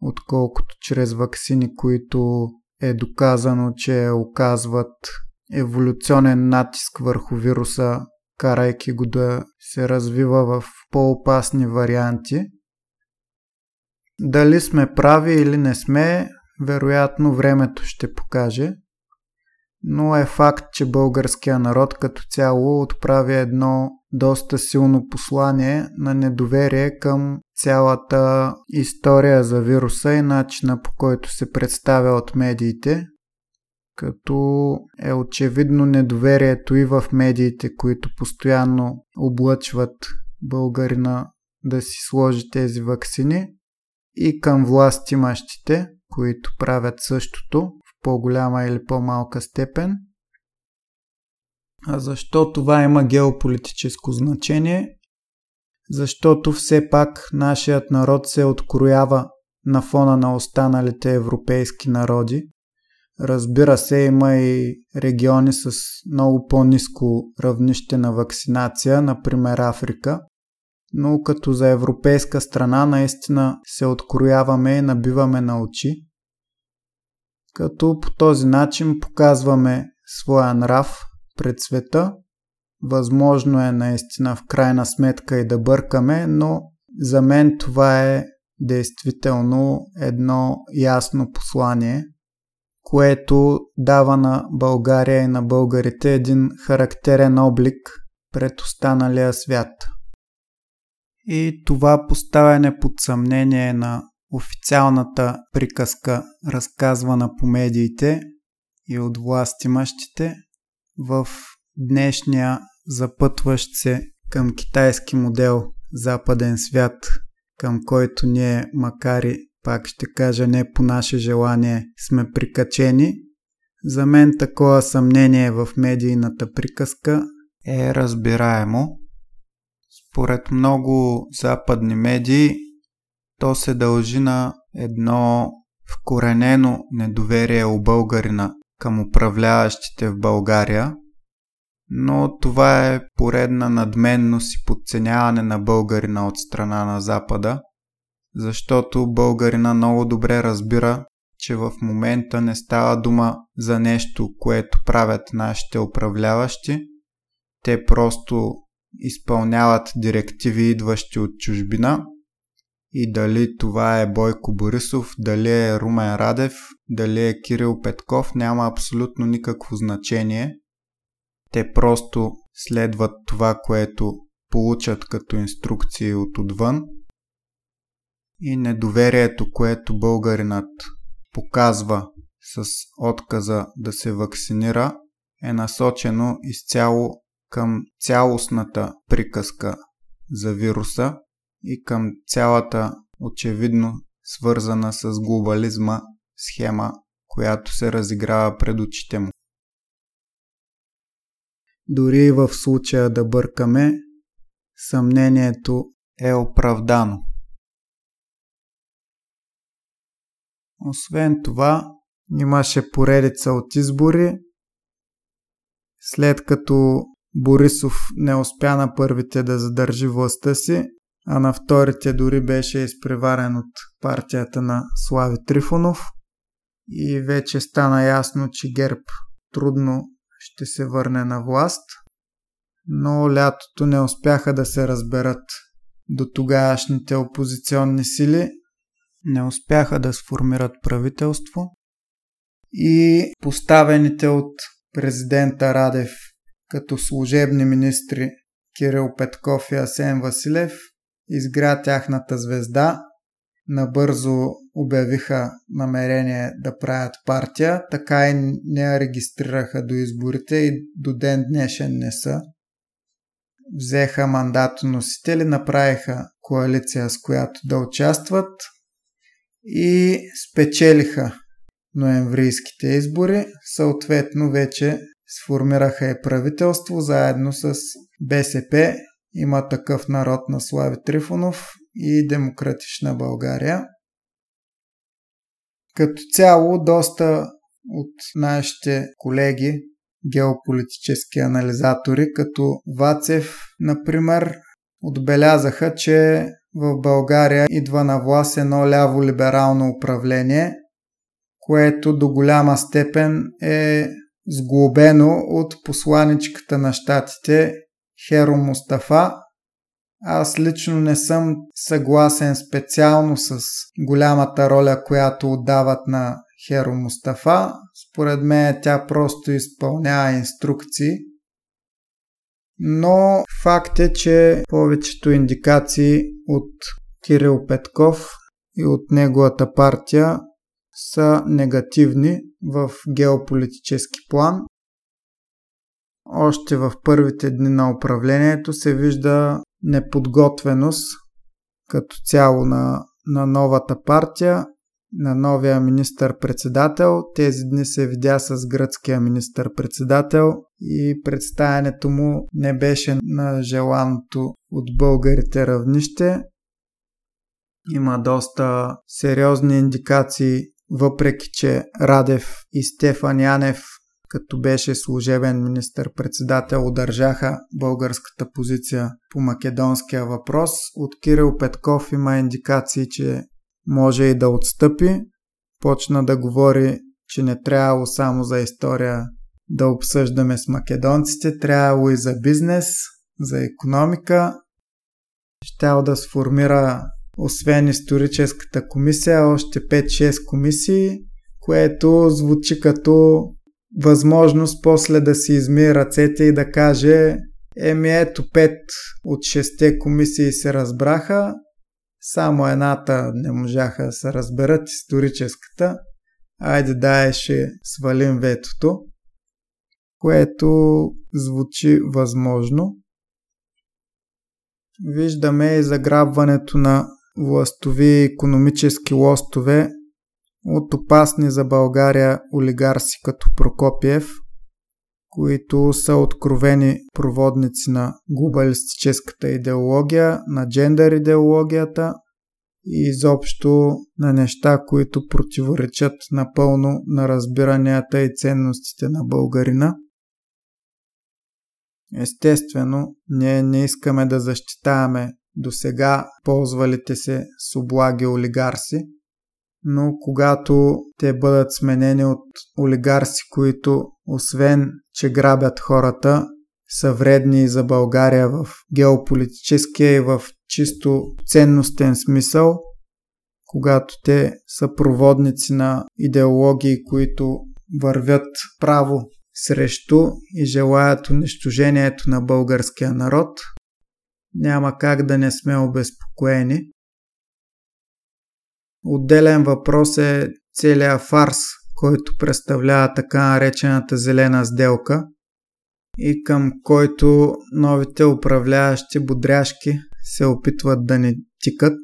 отколкото чрез вакцини, които е доказано, че оказват еволюционен натиск върху вируса, карайки го да се развива в по-опасни варианти. Дали сме прави или не сме, вероятно времето ще покаже но е факт, че българския народ като цяло отправя едно доста силно послание на недоверие към цялата история за вируса и начина по който се представя от медиите, като е очевидно недоверието и в медиите, които постоянно облъчват българина да си сложи тези вакцини, и към властимащите, които правят същото, по-голяма или по-малка степен. А защо това има геополитическо значение? Защото все пак нашият народ се откроява на фона на останалите европейски народи. Разбира се, има и региони с много по-низко равнище на вакцинация, например Африка. Но като за европейска страна наистина се открояваме и набиваме на очи като по този начин показваме своя нрав пред света. Възможно е наистина в крайна сметка и да бъркаме, но за мен това е действително едно ясно послание, което дава на България и на българите един характерен облик пред останалия свят. И това поставяне под съмнение на официалната приказка, разказвана по медиите и от властимащите, в днешния запътващ се към китайски модел западен свят, към който ние, макар и пак ще кажа не по наше желание, сме прикачени, за мен такова съмнение в медийната приказка е разбираемо. Според много западни медии, то се дължи на едно вкоренено недоверие у българина към управляващите в България, но това е поредна надменност и подценяване на българина от страна на Запада, защото българина много добре разбира, че в момента не става дума за нещо, което правят нашите управляващи. Те просто изпълняват директиви, идващи от чужбина и дали това е Бойко Борисов, дали е Румен Радев, дали е Кирил Петков, няма абсолютно никакво значение. Те просто следват това, което получат като инструкции от отвън и недоверието, което българинът показва с отказа да се вакцинира, е насочено изцяло към цялостната приказка за вируса и към цялата очевидно свързана с глобализма схема, която се разиграва пред очите му. Дори в случая да бъркаме, съмнението е оправдано. Освен това, имаше поредица от избори, след като Борисов не успя на първите да задържи властта си, а на вторите дори беше изпреварен от партията на Слави Трифонов и вече стана ясно, че ГЕРБ трудно ще се върне на власт, но лятото не успяха да се разберат до тогавашните опозиционни сили, не успяха да сформират правителство и поставените от президента Радев като служебни министри Кирил Петков и Асен Василев изгря тяхната звезда, набързо обявиха намерение да правят партия, така и не я регистрираха до изборите и до ден днешен не са. Взеха мандатоносители, направиха коалиция с която да участват и спечелиха ноемврийските избори. Съответно вече сформираха и правителство заедно с БСП, има такъв народ на Слави Трифонов и Демократична България. Като цяло, доста от нашите колеги, геополитически анализатори, като Вацев, например, отбелязаха, че в България идва на власт едно ляво либерално управление, което до голяма степен е сглобено от посланичката на щатите Херо Мустафа. Аз лично не съм съгласен специално с голямата роля, която отдават на Херо Мустафа. Според мен тя просто изпълнява инструкции. Но факт е, че повечето индикации от Кирил Петков и от неговата партия са негативни в геополитически план. Още в първите дни на управлението се вижда неподготвеност като цяло на, на новата партия, на новия министър-председател. Тези дни се видя с гръцкия министър-председател и представянето му не беше на желаното от българите равнище. Има доста сериозни индикации въпреки че Радев и Стефан Янев, като беше служебен министър-председател, удържаха българската позиция по македонския въпрос, от Кирил Петков има индикации, че може и да отстъпи. Почна да говори, че не трябвало само за история да обсъждаме с македонците, трябвало и за бизнес, за економика. Щял да сформира освен историческата комисия, още 5-6 комисии, което звучи като възможност после да си измие ръцете и да каже еми ето 5 от 6 комисии се разбраха, само едната не можаха да се разберат историческата, айде да ще свалим ветото, което звучи възможно. Виждаме и заграбването на властови и економически лостове от опасни за България олигарси като Прокопиев, които са откровени проводници на глобалистическата идеология, на джендър идеологията и изобщо на неща, които противоречат напълно на разбиранията и ценностите на българина. Естествено, ние не искаме да защитаваме до сега ползвалите се с облаги олигарси, но когато те бъдат сменени от олигарси, които освен, че грабят хората, са вредни за България в геополитическия и в чисто ценностен смисъл, когато те са проводници на идеологии, които вървят право срещу и желаят унищожението на българския народ, няма как да не сме обезпокоени. Отделен въпрос е целият фарс, който представлява така наречената зелена сделка и към който новите управляващи бодряшки се опитват да ни тикат,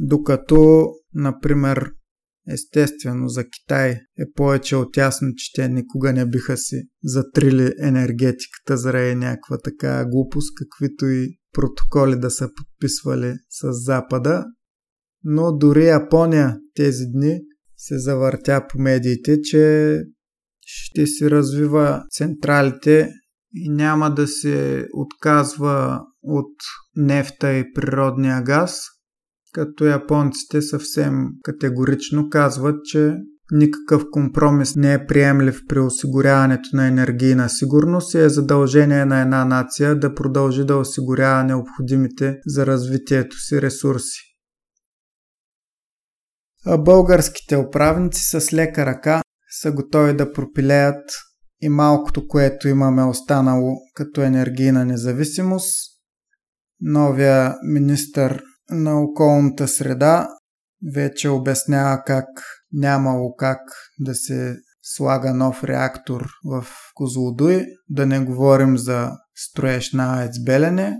докато, например, естествено за Китай е повече от ясно, че те никога не биха си затрили енергетиката заради някаква така глупост, каквито и протоколи да са подписвали с Запада. Но дори Япония тези дни се завъртя по медиите, че ще си развива централите и няма да се отказва от нефта и природния газ, като японците съвсем категорично казват, че никакъв компромис не е приемлив при осигуряването на енергийна сигурност и е задължение на една нация да продължи да осигурява необходимите за развитието си ресурси. А българските управници с лека ръка са готови да пропилеят и малкото, което имаме останало като енергийна независимост. Новия министър на околната среда вече обяснява как нямало как да се слага нов реактор в Козлодуй, да не говорим за строеж на АЕЦ Белене.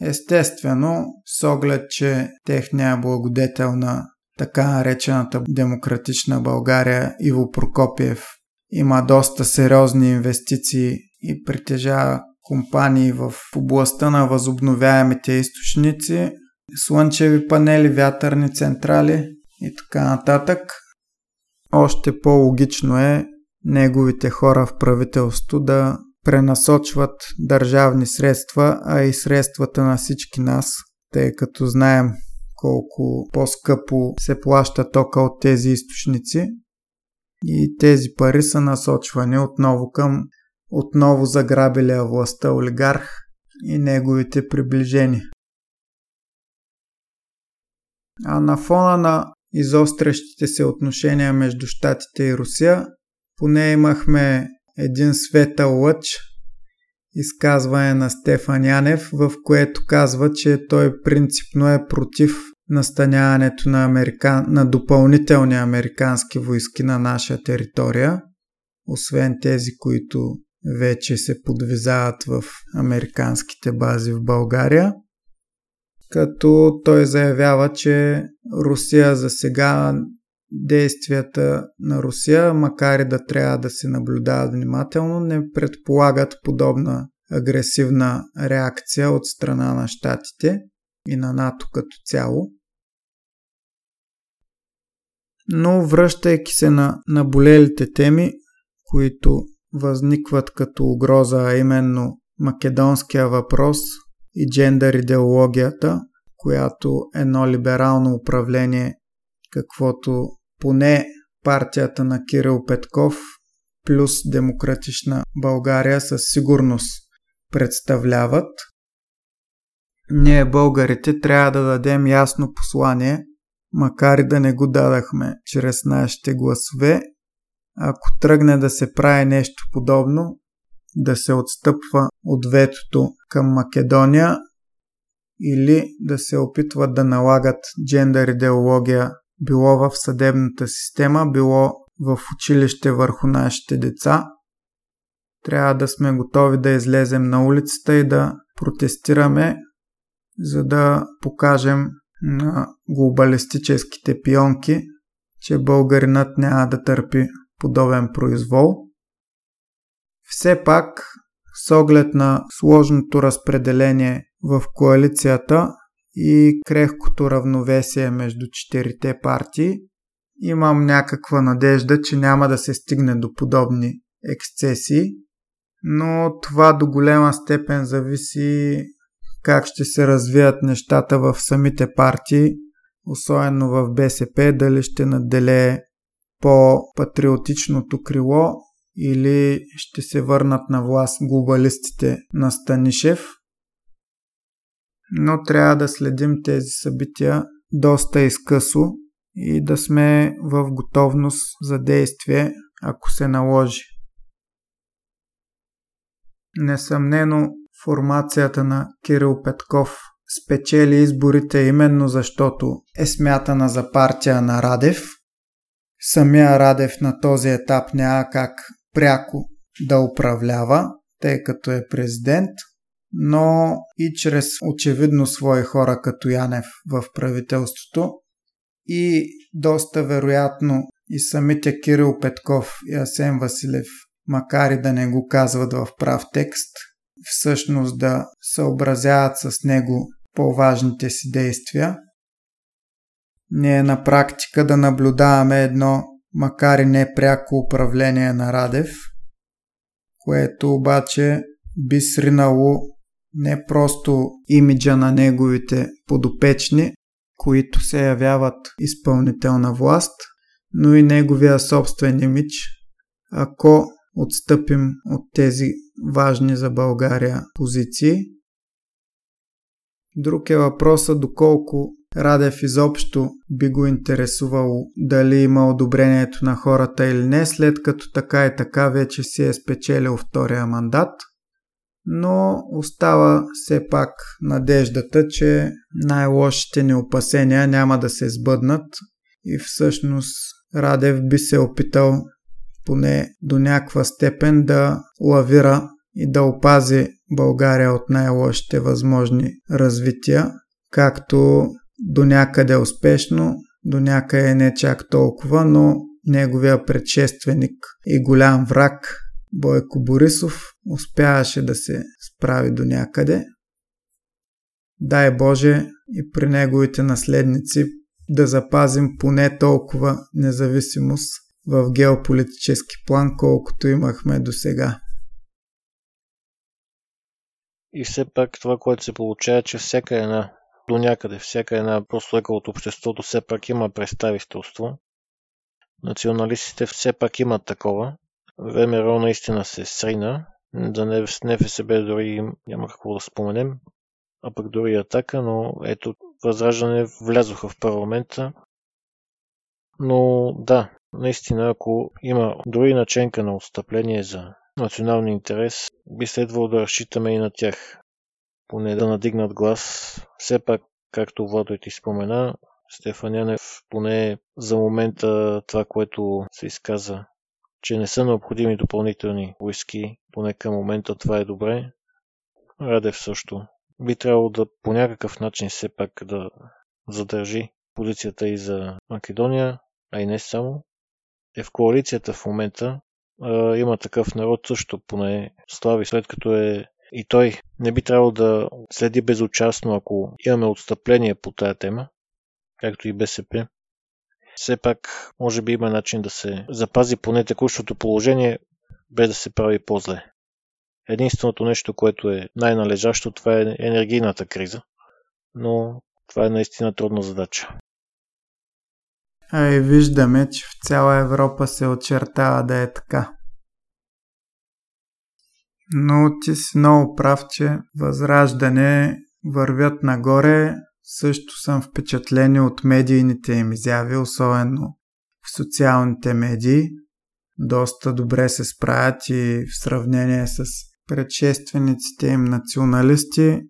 Естествено, с оглед, че техния благодетел на така наречената демократична България Иво Прокопиев има доста сериозни инвестиции и притежава компании в областта на възобновяемите източници, слънчеви панели, вятърни централи и така нататък. Още по-логично е неговите хора в правителство да пренасочват държавни средства, а и средствата на всички нас, тъй като знаем колко по-скъпо се плаща тока от тези източници. И тези пари са насочвани отново към отново заграбилия властта олигарх и неговите приближени. А на фона на изострящите се отношения между Штатите и Русия, поне имахме един светъл лъч, изказване на Стефан Янев, в което казва, че той принципно е против настаняването на, американ... на допълнителни американски войски на наша територия, освен тези, които вече се подвизават в американските бази в България. Като той заявява, че Русия за сега действията на Русия, макар и да трябва да се наблюдават внимателно, не предполагат подобна агресивна реакция от страна на щатите и на НАТО като цяло. Но връщайки се на наболелите теми, които възникват като угроза, а именно македонския въпрос и джендър идеологията, която едно либерално управление, каквото поне партията на Кирил Петков плюс демократична България със сигурност представляват. Ние българите трябва да дадем ясно послание, макар и да не го дадахме чрез нашите гласове, ако тръгне да се прави нещо подобно, да се отстъпва от ветото към Македония или да се опитват да налагат джендър идеология било в съдебната система, било в училище върху нашите деца. Трябва да сме готови да излезем на улицата и да протестираме, за да покажем на глобалистическите пионки, че българинът няма да търпи подобен произвол. Все пак, с оглед на сложното разпределение в коалицията и крехкото равновесие между четирите партии, имам някаква надежда, че няма да се стигне до подобни ексцесии, но това до голема степен зависи как ще се развият нещата в самите партии, особено в БСП, дали ще наделее по-патриотичното крило или ще се върнат на власт глобалистите на Станишев. Но трябва да следим тези събития доста изкъсо и да сме в готовност за действие, ако се наложи. Несъмнено формацията на Кирил Петков спечели изборите именно защото е смятана за партия на Радев. Самия Радев на този етап няма как пряко да управлява, тъй като е президент, но и чрез очевидно свои хора като Янев в правителството и доста вероятно и самите Кирил Петков и Асен Василев, макар и да не го казват в прав текст, всъщност да съобразяват с него по-важните си действия. Ние на практика да наблюдаваме едно, макар и не пряко управление на Радев, което обаче би сринало не просто имиджа на неговите подопечни, които се явяват изпълнителна власт, но и неговия собствен имидж, ако отстъпим от тези важни за България позиции. Друг е въпросът доколко Радев изобщо би го интересувало дали има одобрението на хората или не, след като така и така вече си е спечелил втория мандат. Но остава все пак надеждата, че най-лошите ни опасения няма да се сбъднат и всъщност Радев би се опитал поне до някаква степен да лавира и да опази България от най-лошите възможни развития, както до някъде успешно, до някъде не чак толкова, но неговия предшественик и голям враг Бойко Борисов успяваше да се справи до някъде. Дай Боже и при неговите наследници да запазим поне толкова независимост в геополитически план, колкото имахме до сега. И все пак това, което се получава, е, че всяка една, до някъде, всяка една прослойка от обществото все пак има представителство. Националистите все пак имат такова. ВМРО наистина се срина. За НФСБ дори няма какво да споменем. А пък дори атака, но ето Възраждане влязоха в парламента. Но да, наистина, ако има дори наченка на отстъпление за националния интерес, би следвало да разчитаме и на тях. Поне да надигнат глас. Все пак, както Владо ти спомена, Стефан Янев поне за момента това, което се изказа, че не са необходими допълнителни войски, поне към момента това е добре. Радев също. Би трябвало да по някакъв начин все пак да задържи позицията и за Македония, а и не само. Е в коалицията в момента има такъв народ също, поне слави, след като е и той не би трябвало да следи безучастно, ако имаме отстъпление по тая тема, както и БСП. Все пак, може би има начин да се запази поне текущото положение, без да се прави по-зле. Единственото нещо, което е най-належащо, това е енергийната криза. Но това е наистина трудна задача. А и виждаме, че в цяла Европа се очертава да е така. Но ти си много прав, че възраждане вървят нагоре. Също съм впечатлен от медийните им изяви, особено в социалните медии. Доста добре се справят и в сравнение с предшествениците им националисти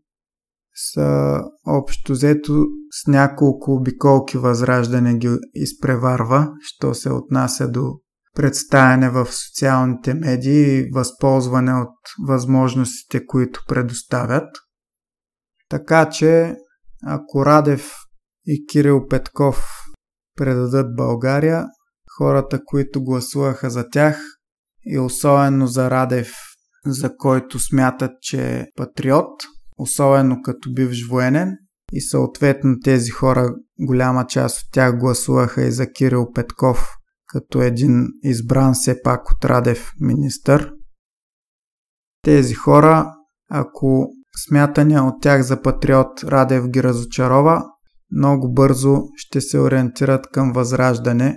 са общо взето с няколко обиколки възраждане ги изпреварва, що се отнася до представяне в социалните медии и възползване от възможностите, които предоставят. Така че, ако Радев и Кирил Петков предадат България, хората, които гласуваха за тях и особено за Радев, за който смятат, че е патриот, особено като бивш военен, и съответно тези хора, голяма част от тях гласуваха и за Кирил Петков, като един избран все пак от Радев министър. Тези хора, ако смятания от тях за патриот Радев ги разочарова, много бързо ще се ориентират към възраждане,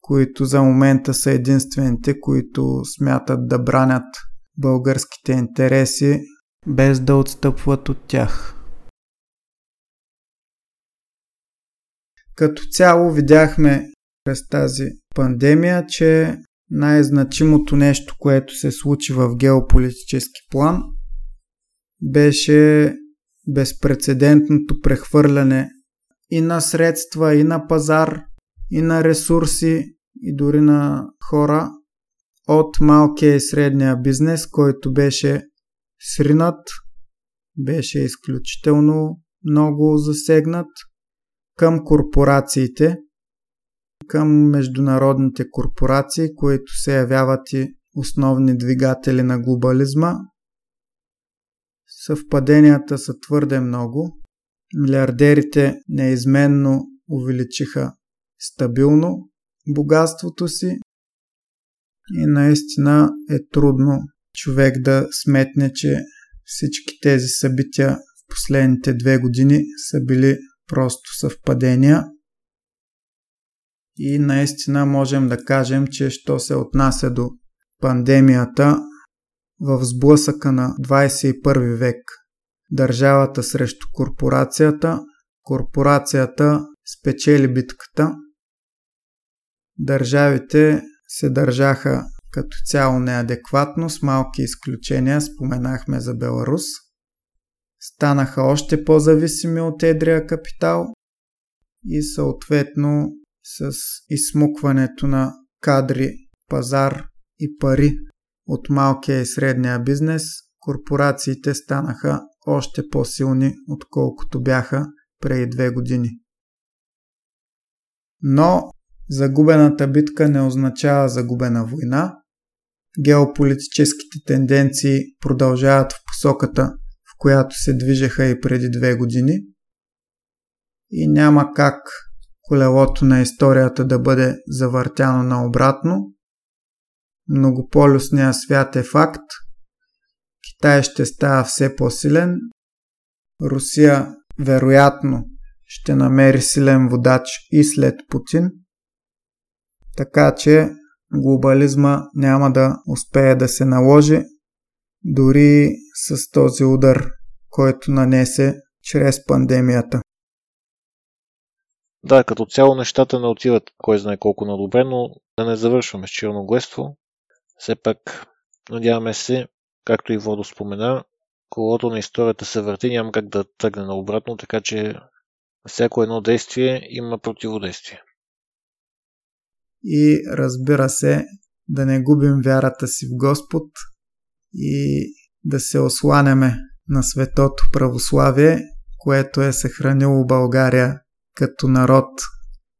които за момента са единствените, които смятат да бранят българските интереси, без да отстъпват от тях. Като цяло видяхме през тази пандемия, че най-значимото нещо, което се случи в геополитически план, беше безпредседентното прехвърляне и на средства, и на пазар, и на ресурси, и дори на хора от малкия и средния бизнес, който беше сринат, беше изключително много засегнат към корпорациите, към международните корпорации, които се явяват и основни двигатели на глобализма. Съвпаденията са твърде много. Милиардерите неизменно увеличиха стабилно богатството си и наистина е трудно човек да сметне, че всички тези събития в последните две години са били просто съвпадения. И наистина можем да кажем, че що се отнася до пандемията в сблъсъка на 21 век държавата срещу корпорацията, корпорацията спечели битката. Държавите се държаха като цяло неадекватно, с малки изключения, споменахме за Беларус. Станаха още по-зависими от едрия капитал и съответно с изсмукването на кадри, пазар и пари от малкия и средния бизнес, корпорациите станаха още по-силни, отколкото бяха преди две години. Но загубената битка не означава загубена война. Геополитическите тенденции продължават в посоката, в която се движеха и преди две години. И няма как колелото на историята да бъде завъртяно наобратно. Многополюсният свят е факт. Китай ще става все по-силен. Русия вероятно ще намери силен водач и след Путин. Така че глобализма няма да успее да се наложи дори с този удар, който нанесе чрез пандемията. Да, като цяло нещата не отиват кой знае колко надобре, но да не завършваме с черногледство. Все пак, надяваме се, както и Водо спомена, колото на историята се върти, няма как да тръгне наобратно, така че всяко едно действие има противодействие. И разбира се, да не губим вярата си в Господ и да се осланяме на светото православие, което е съхранило България като народ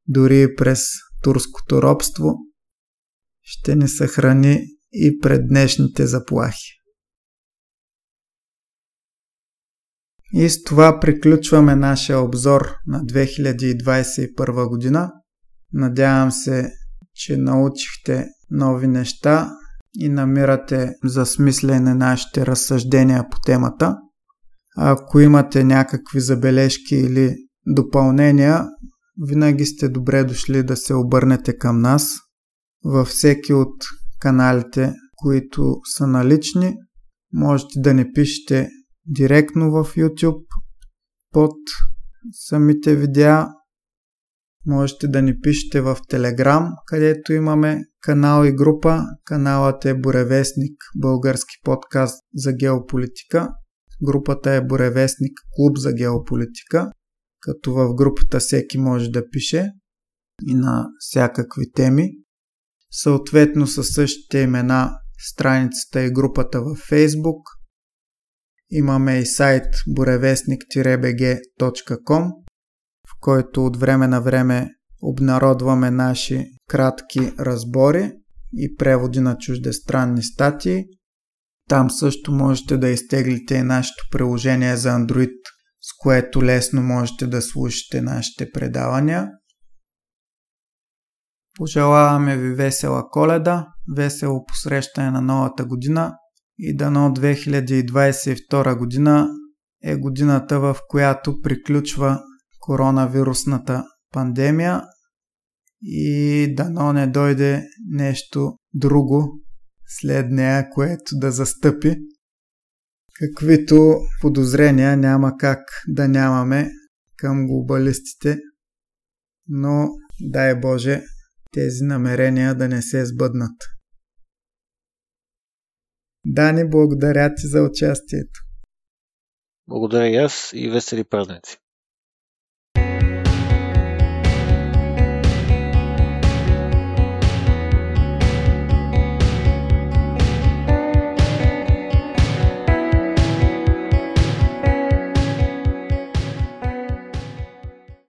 дори през турското робство, ще ни съхрани и пред днешните заплахи. И с това приключваме нашия обзор на 2021 година. Надявам се, че научихте нови неща и намирате за смислене нашите разсъждения по темата. Ако имате някакви забележки или допълнения, винаги сте добре дошли да се обърнете към нас във всеки от каналите, които са налични. Можете да не пишете директно в YouTube под самите видеа. Можете да ни пишете в Telegram, където имаме канал и група. Каналът е Буревестник, български подкаст за геополитика. Групата е Буревестник, клуб за геополитика като в групата всеки може да пише и на всякакви теми. Съответно със същите имена страницата и групата във Facebook. Имаме и сайт буревестник-bg.com, в който от време на време обнародваме наши кратки разбори и преводи на чуждестранни статии. Там също можете да изтеглите и нашето приложение за Android което лесно можете да слушате нашите предавания. Пожелаваме ви весела коледа, весело посрещане на новата година и дано 2022 година е годината, в която приключва коронавирусната пандемия и дано не дойде нещо друго след нея, което да застъпи. Каквито подозрения няма как да нямаме към глобалистите, но дай Боже тези намерения да не се сбъднат. Дани, благодаря ти за участието. Благодаря и аз и весели празници.